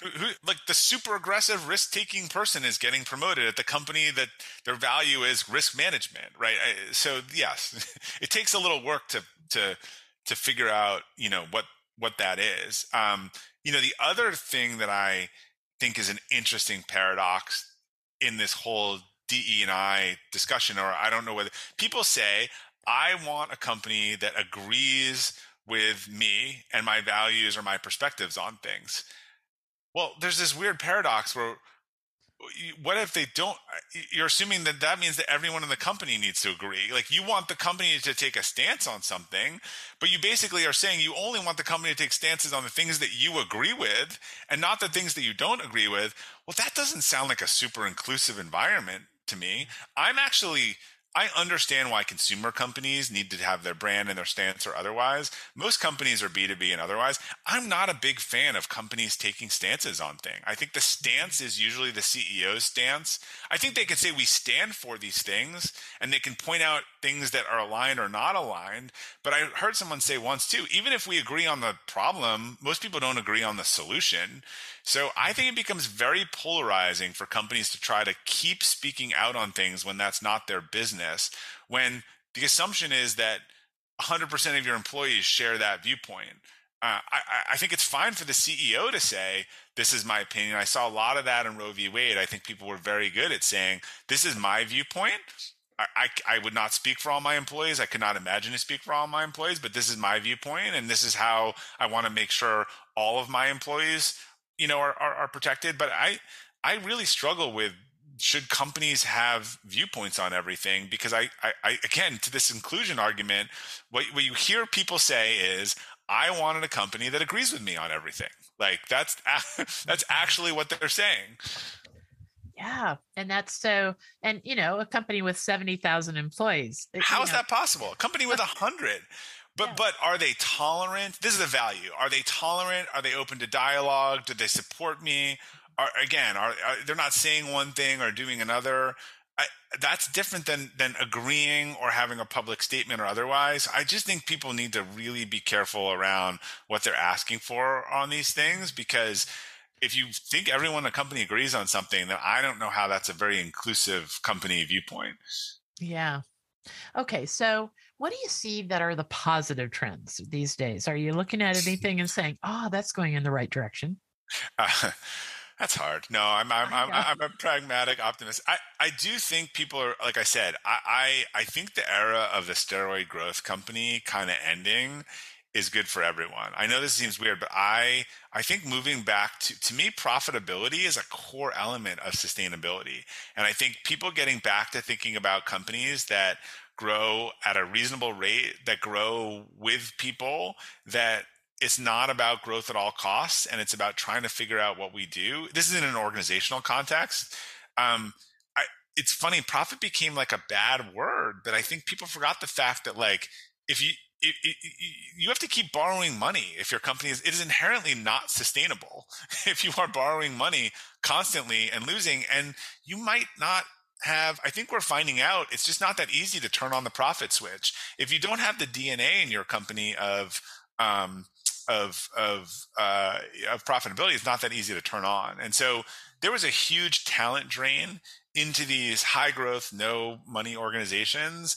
Speaker 1: Who, who like the super aggressive risk taking person is getting promoted at the company that their value is risk management, right? I, so yes, <laughs> it takes a little work to to to figure out you know what what that is. Um, you know, the other thing that I think is an interesting paradox in this whole DE and I discussion, or I don't know whether people say, I want a company that agrees with me and my values or my perspectives on things. Well, there's this weird paradox where what if they don't you're assuming that that means that everyone in the company needs to agree. Like you want the company to take a stance on something but you basically are saying you only want the company to take stances on the things that you agree with and not the things that you don't agree with. Well that doesn't sound like a super inclusive environment to me. I'm actually I understand why consumer companies need to have their brand and their stance or otherwise. Most companies are B2B and otherwise. I'm not a big fan of companies taking stances on things. I think the stance is usually the CEO's stance. I think they can say we stand for these things and they can point out things that are aligned or not aligned. But I heard someone say once too, even if we agree on the problem, most people don't agree on the solution. So I think it becomes very polarizing for companies to try to keep speaking out on things when that's not their business. When the assumption is that 100% of your employees share that viewpoint. Uh, I, I, think it's fine for the CEO to say, This is my opinion. I saw a lot of that in Roe v. Wade. I think people were very good at saying, This is my viewpoint. I, I, I, would not speak for all my employees. I could not imagine to speak for all my employees, but this is my viewpoint, and this is how I want to make sure all of my employees you know are, are, are protected but i i really struggle with should companies have viewpoints on everything? Because I, I, I again to this inclusion argument what, what you hear people say is i wanted a company that agrees with me on everything. Like that's <laughs> that's mm-hmm. actually what they're saying.
Speaker 2: Yeah and that's so and you know a company with 70,000 employees
Speaker 1: how is know. that possible? A company with a 100 but yeah. but are they tolerant? This is the value. Are they tolerant? Are they open to dialogue? Do they support me? Are, again, are, are they're not saying one thing or doing another? I, that's different than than agreeing or having a public statement or otherwise. I just think people need to really be careful around what they're asking for on these things because if you think everyone in the company agrees on something, then I don't know how that's a very inclusive company viewpoint.
Speaker 2: Yeah. Okay, so what do you see that are the positive trends these days? Are you looking at anything and saying, "Oh, that's going in the right direction"?
Speaker 1: Uh, <laughs> that's hard. No, I'm I'm, I'm, I'm a pragmatic optimist. I, I do think people are like I said. I, I I think the era of the steroid growth company kind of ending is good for everyone. I know this seems weird, but I I think moving back to to me profitability is a core element of sustainability. And I think people getting back to thinking about companies that grow at a reasonable rate, that grow with people, that it's not about growth at all costs and it's about trying to figure out what we do. This is in an organizational context. Um, I, it's funny, profit became like a bad word, but I think people forgot the fact that like if you it, it, you have to keep borrowing money if your company is it is inherently not sustainable <laughs> if you are borrowing money constantly and losing and you might not have i think we're finding out it's just not that easy to turn on the profit switch. If you don't have the dna in your company of um, of of uh, of profitability it's not that easy to turn on. And so there was a huge talent drain into these high growth no money organizations.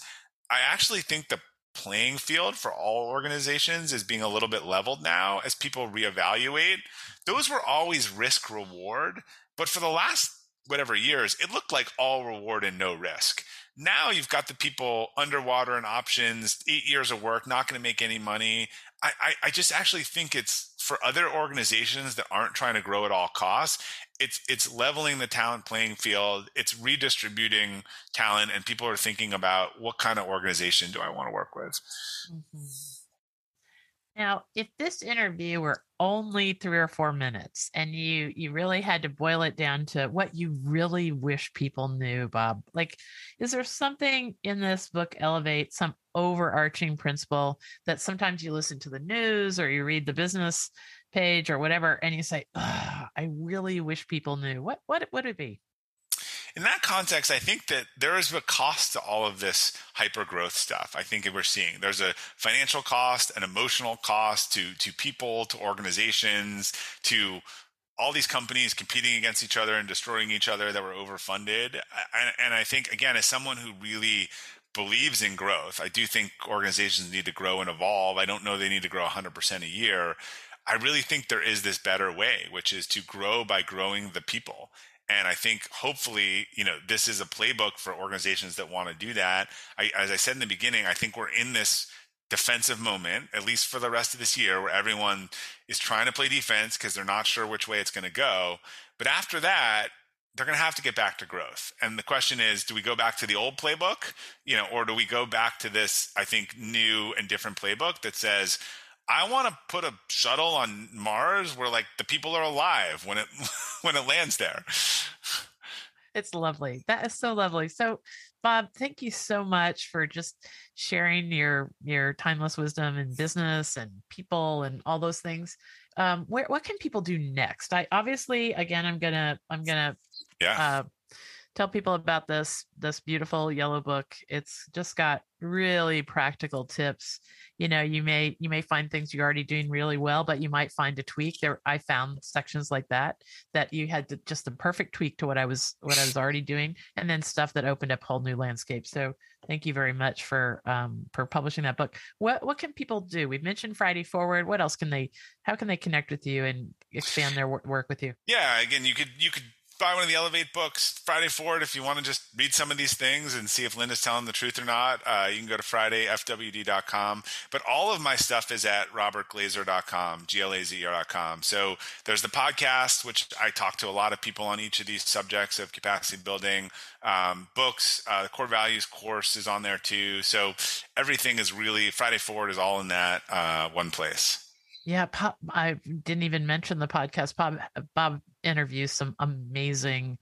Speaker 1: I actually think the playing field for all organizations is being a little bit leveled now as people reevaluate. Those were always risk reward but for the last whatever years, it looked like all reward and no risk. Now you've got the people underwater and options, eight years of work, not going to make any money. I, I, I just actually think it's for other organizations that aren't trying to grow at all costs. It's it's leveling the talent playing field. It's redistributing talent, and people are thinking about what kind of organization do I want to work with. Mm-hmm.
Speaker 2: Now, if this interview were only three or four minutes and you you really had to boil it down to what you really wish people knew, Bob, like is there something in this book elevate some overarching principle that sometimes you listen to the news or you read the business page or whatever and you say, I really wish people knew. What what would it be?
Speaker 1: In that context, I think that there is a cost to all of this hyper growth stuff. I think we're seeing there's a financial cost, an emotional cost to to people, to organizations, to all these companies competing against each other and destroying each other that were overfunded. And, and I think again, as someone who really believes in growth, I do think organizations need to grow and evolve. I don't know they need to grow 100% a year. I really think there is this better way, which is to grow by growing the people and I think hopefully, you know, this is a playbook for organizations that want to do that. I, as I said in the beginning, I think we're in this defensive moment, at least for the rest of this year, where everyone is trying to play defense because they're not sure which way it's going to go. But after that, they're going to have to get back to growth. And the question is, do we go back to the old playbook, you know, or do we go back to this, I think, new and different playbook that says, I want to put a shuttle on Mars where like the people are alive when it <laughs> when it lands there.
Speaker 2: It's lovely. That is so lovely. So Bob, thank you so much for just sharing your your timeless wisdom in business and people and all those things. Um, where what can people do next? I obviously again I'm gonna I'm gonna
Speaker 1: yeah.
Speaker 2: Uh, tell people about this this beautiful yellow book. It's just got really practical tips. You know you may you may find things you're already doing really well but you might find a tweak. There i found sections like that that you had to, just a perfect tweak to what i was what i was already doing and then stuff that opened up whole new landscapes. So thank you very much for um for publishing that book. What what can people do? We've mentioned friday forward. What else can they how can they connect with you and expand their work with you?
Speaker 1: Yeah again you could you could buy one of the Elevate books Friday Forward if you want to just read some of these things and see if Lynda's telling the truth or not. Uh, you can go to FridayFWD.com. But all of my stuff is at RobertGlazer.com, G L A Z E R.com. So there's the podcast, which I talk to a lot of people on each of these subjects of capacity building. Um, books, uh, the core values course is on there too. So everything is really Friday Forward is all in that uh, one place.
Speaker 2: Yeah, Bob, I didn't even mention the podcast. Bob Bob interviews some amazing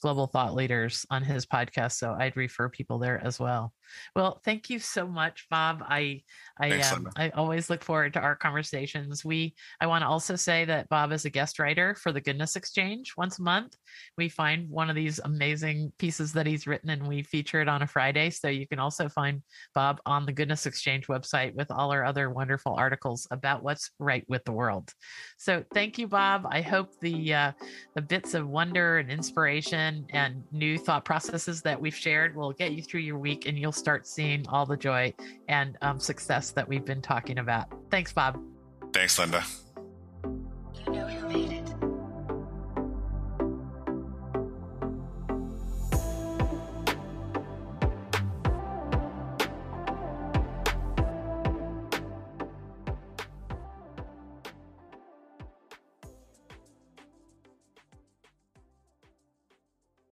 Speaker 2: global thought leaders on his podcast, so I'd refer people there as well. Well, thank you so much, Bob. I I um, I always look forward to our conversations. We I want to also say that Bob is a guest writer for the Goodness Exchange once a month. We find one of these amazing pieces that he's written and we feature it on a Friday. So you can also find Bob on the Goodness Exchange website with all our other wonderful articles about what's right with the world. So thank you, Bob. I hope the uh, the bits of wonder and inspiration and new thought processes that we've shared will get you through your week and you'll start seeing all the joy and um, success that we've been talking about. Thanks, Bob.
Speaker 1: Thanks, Lynda.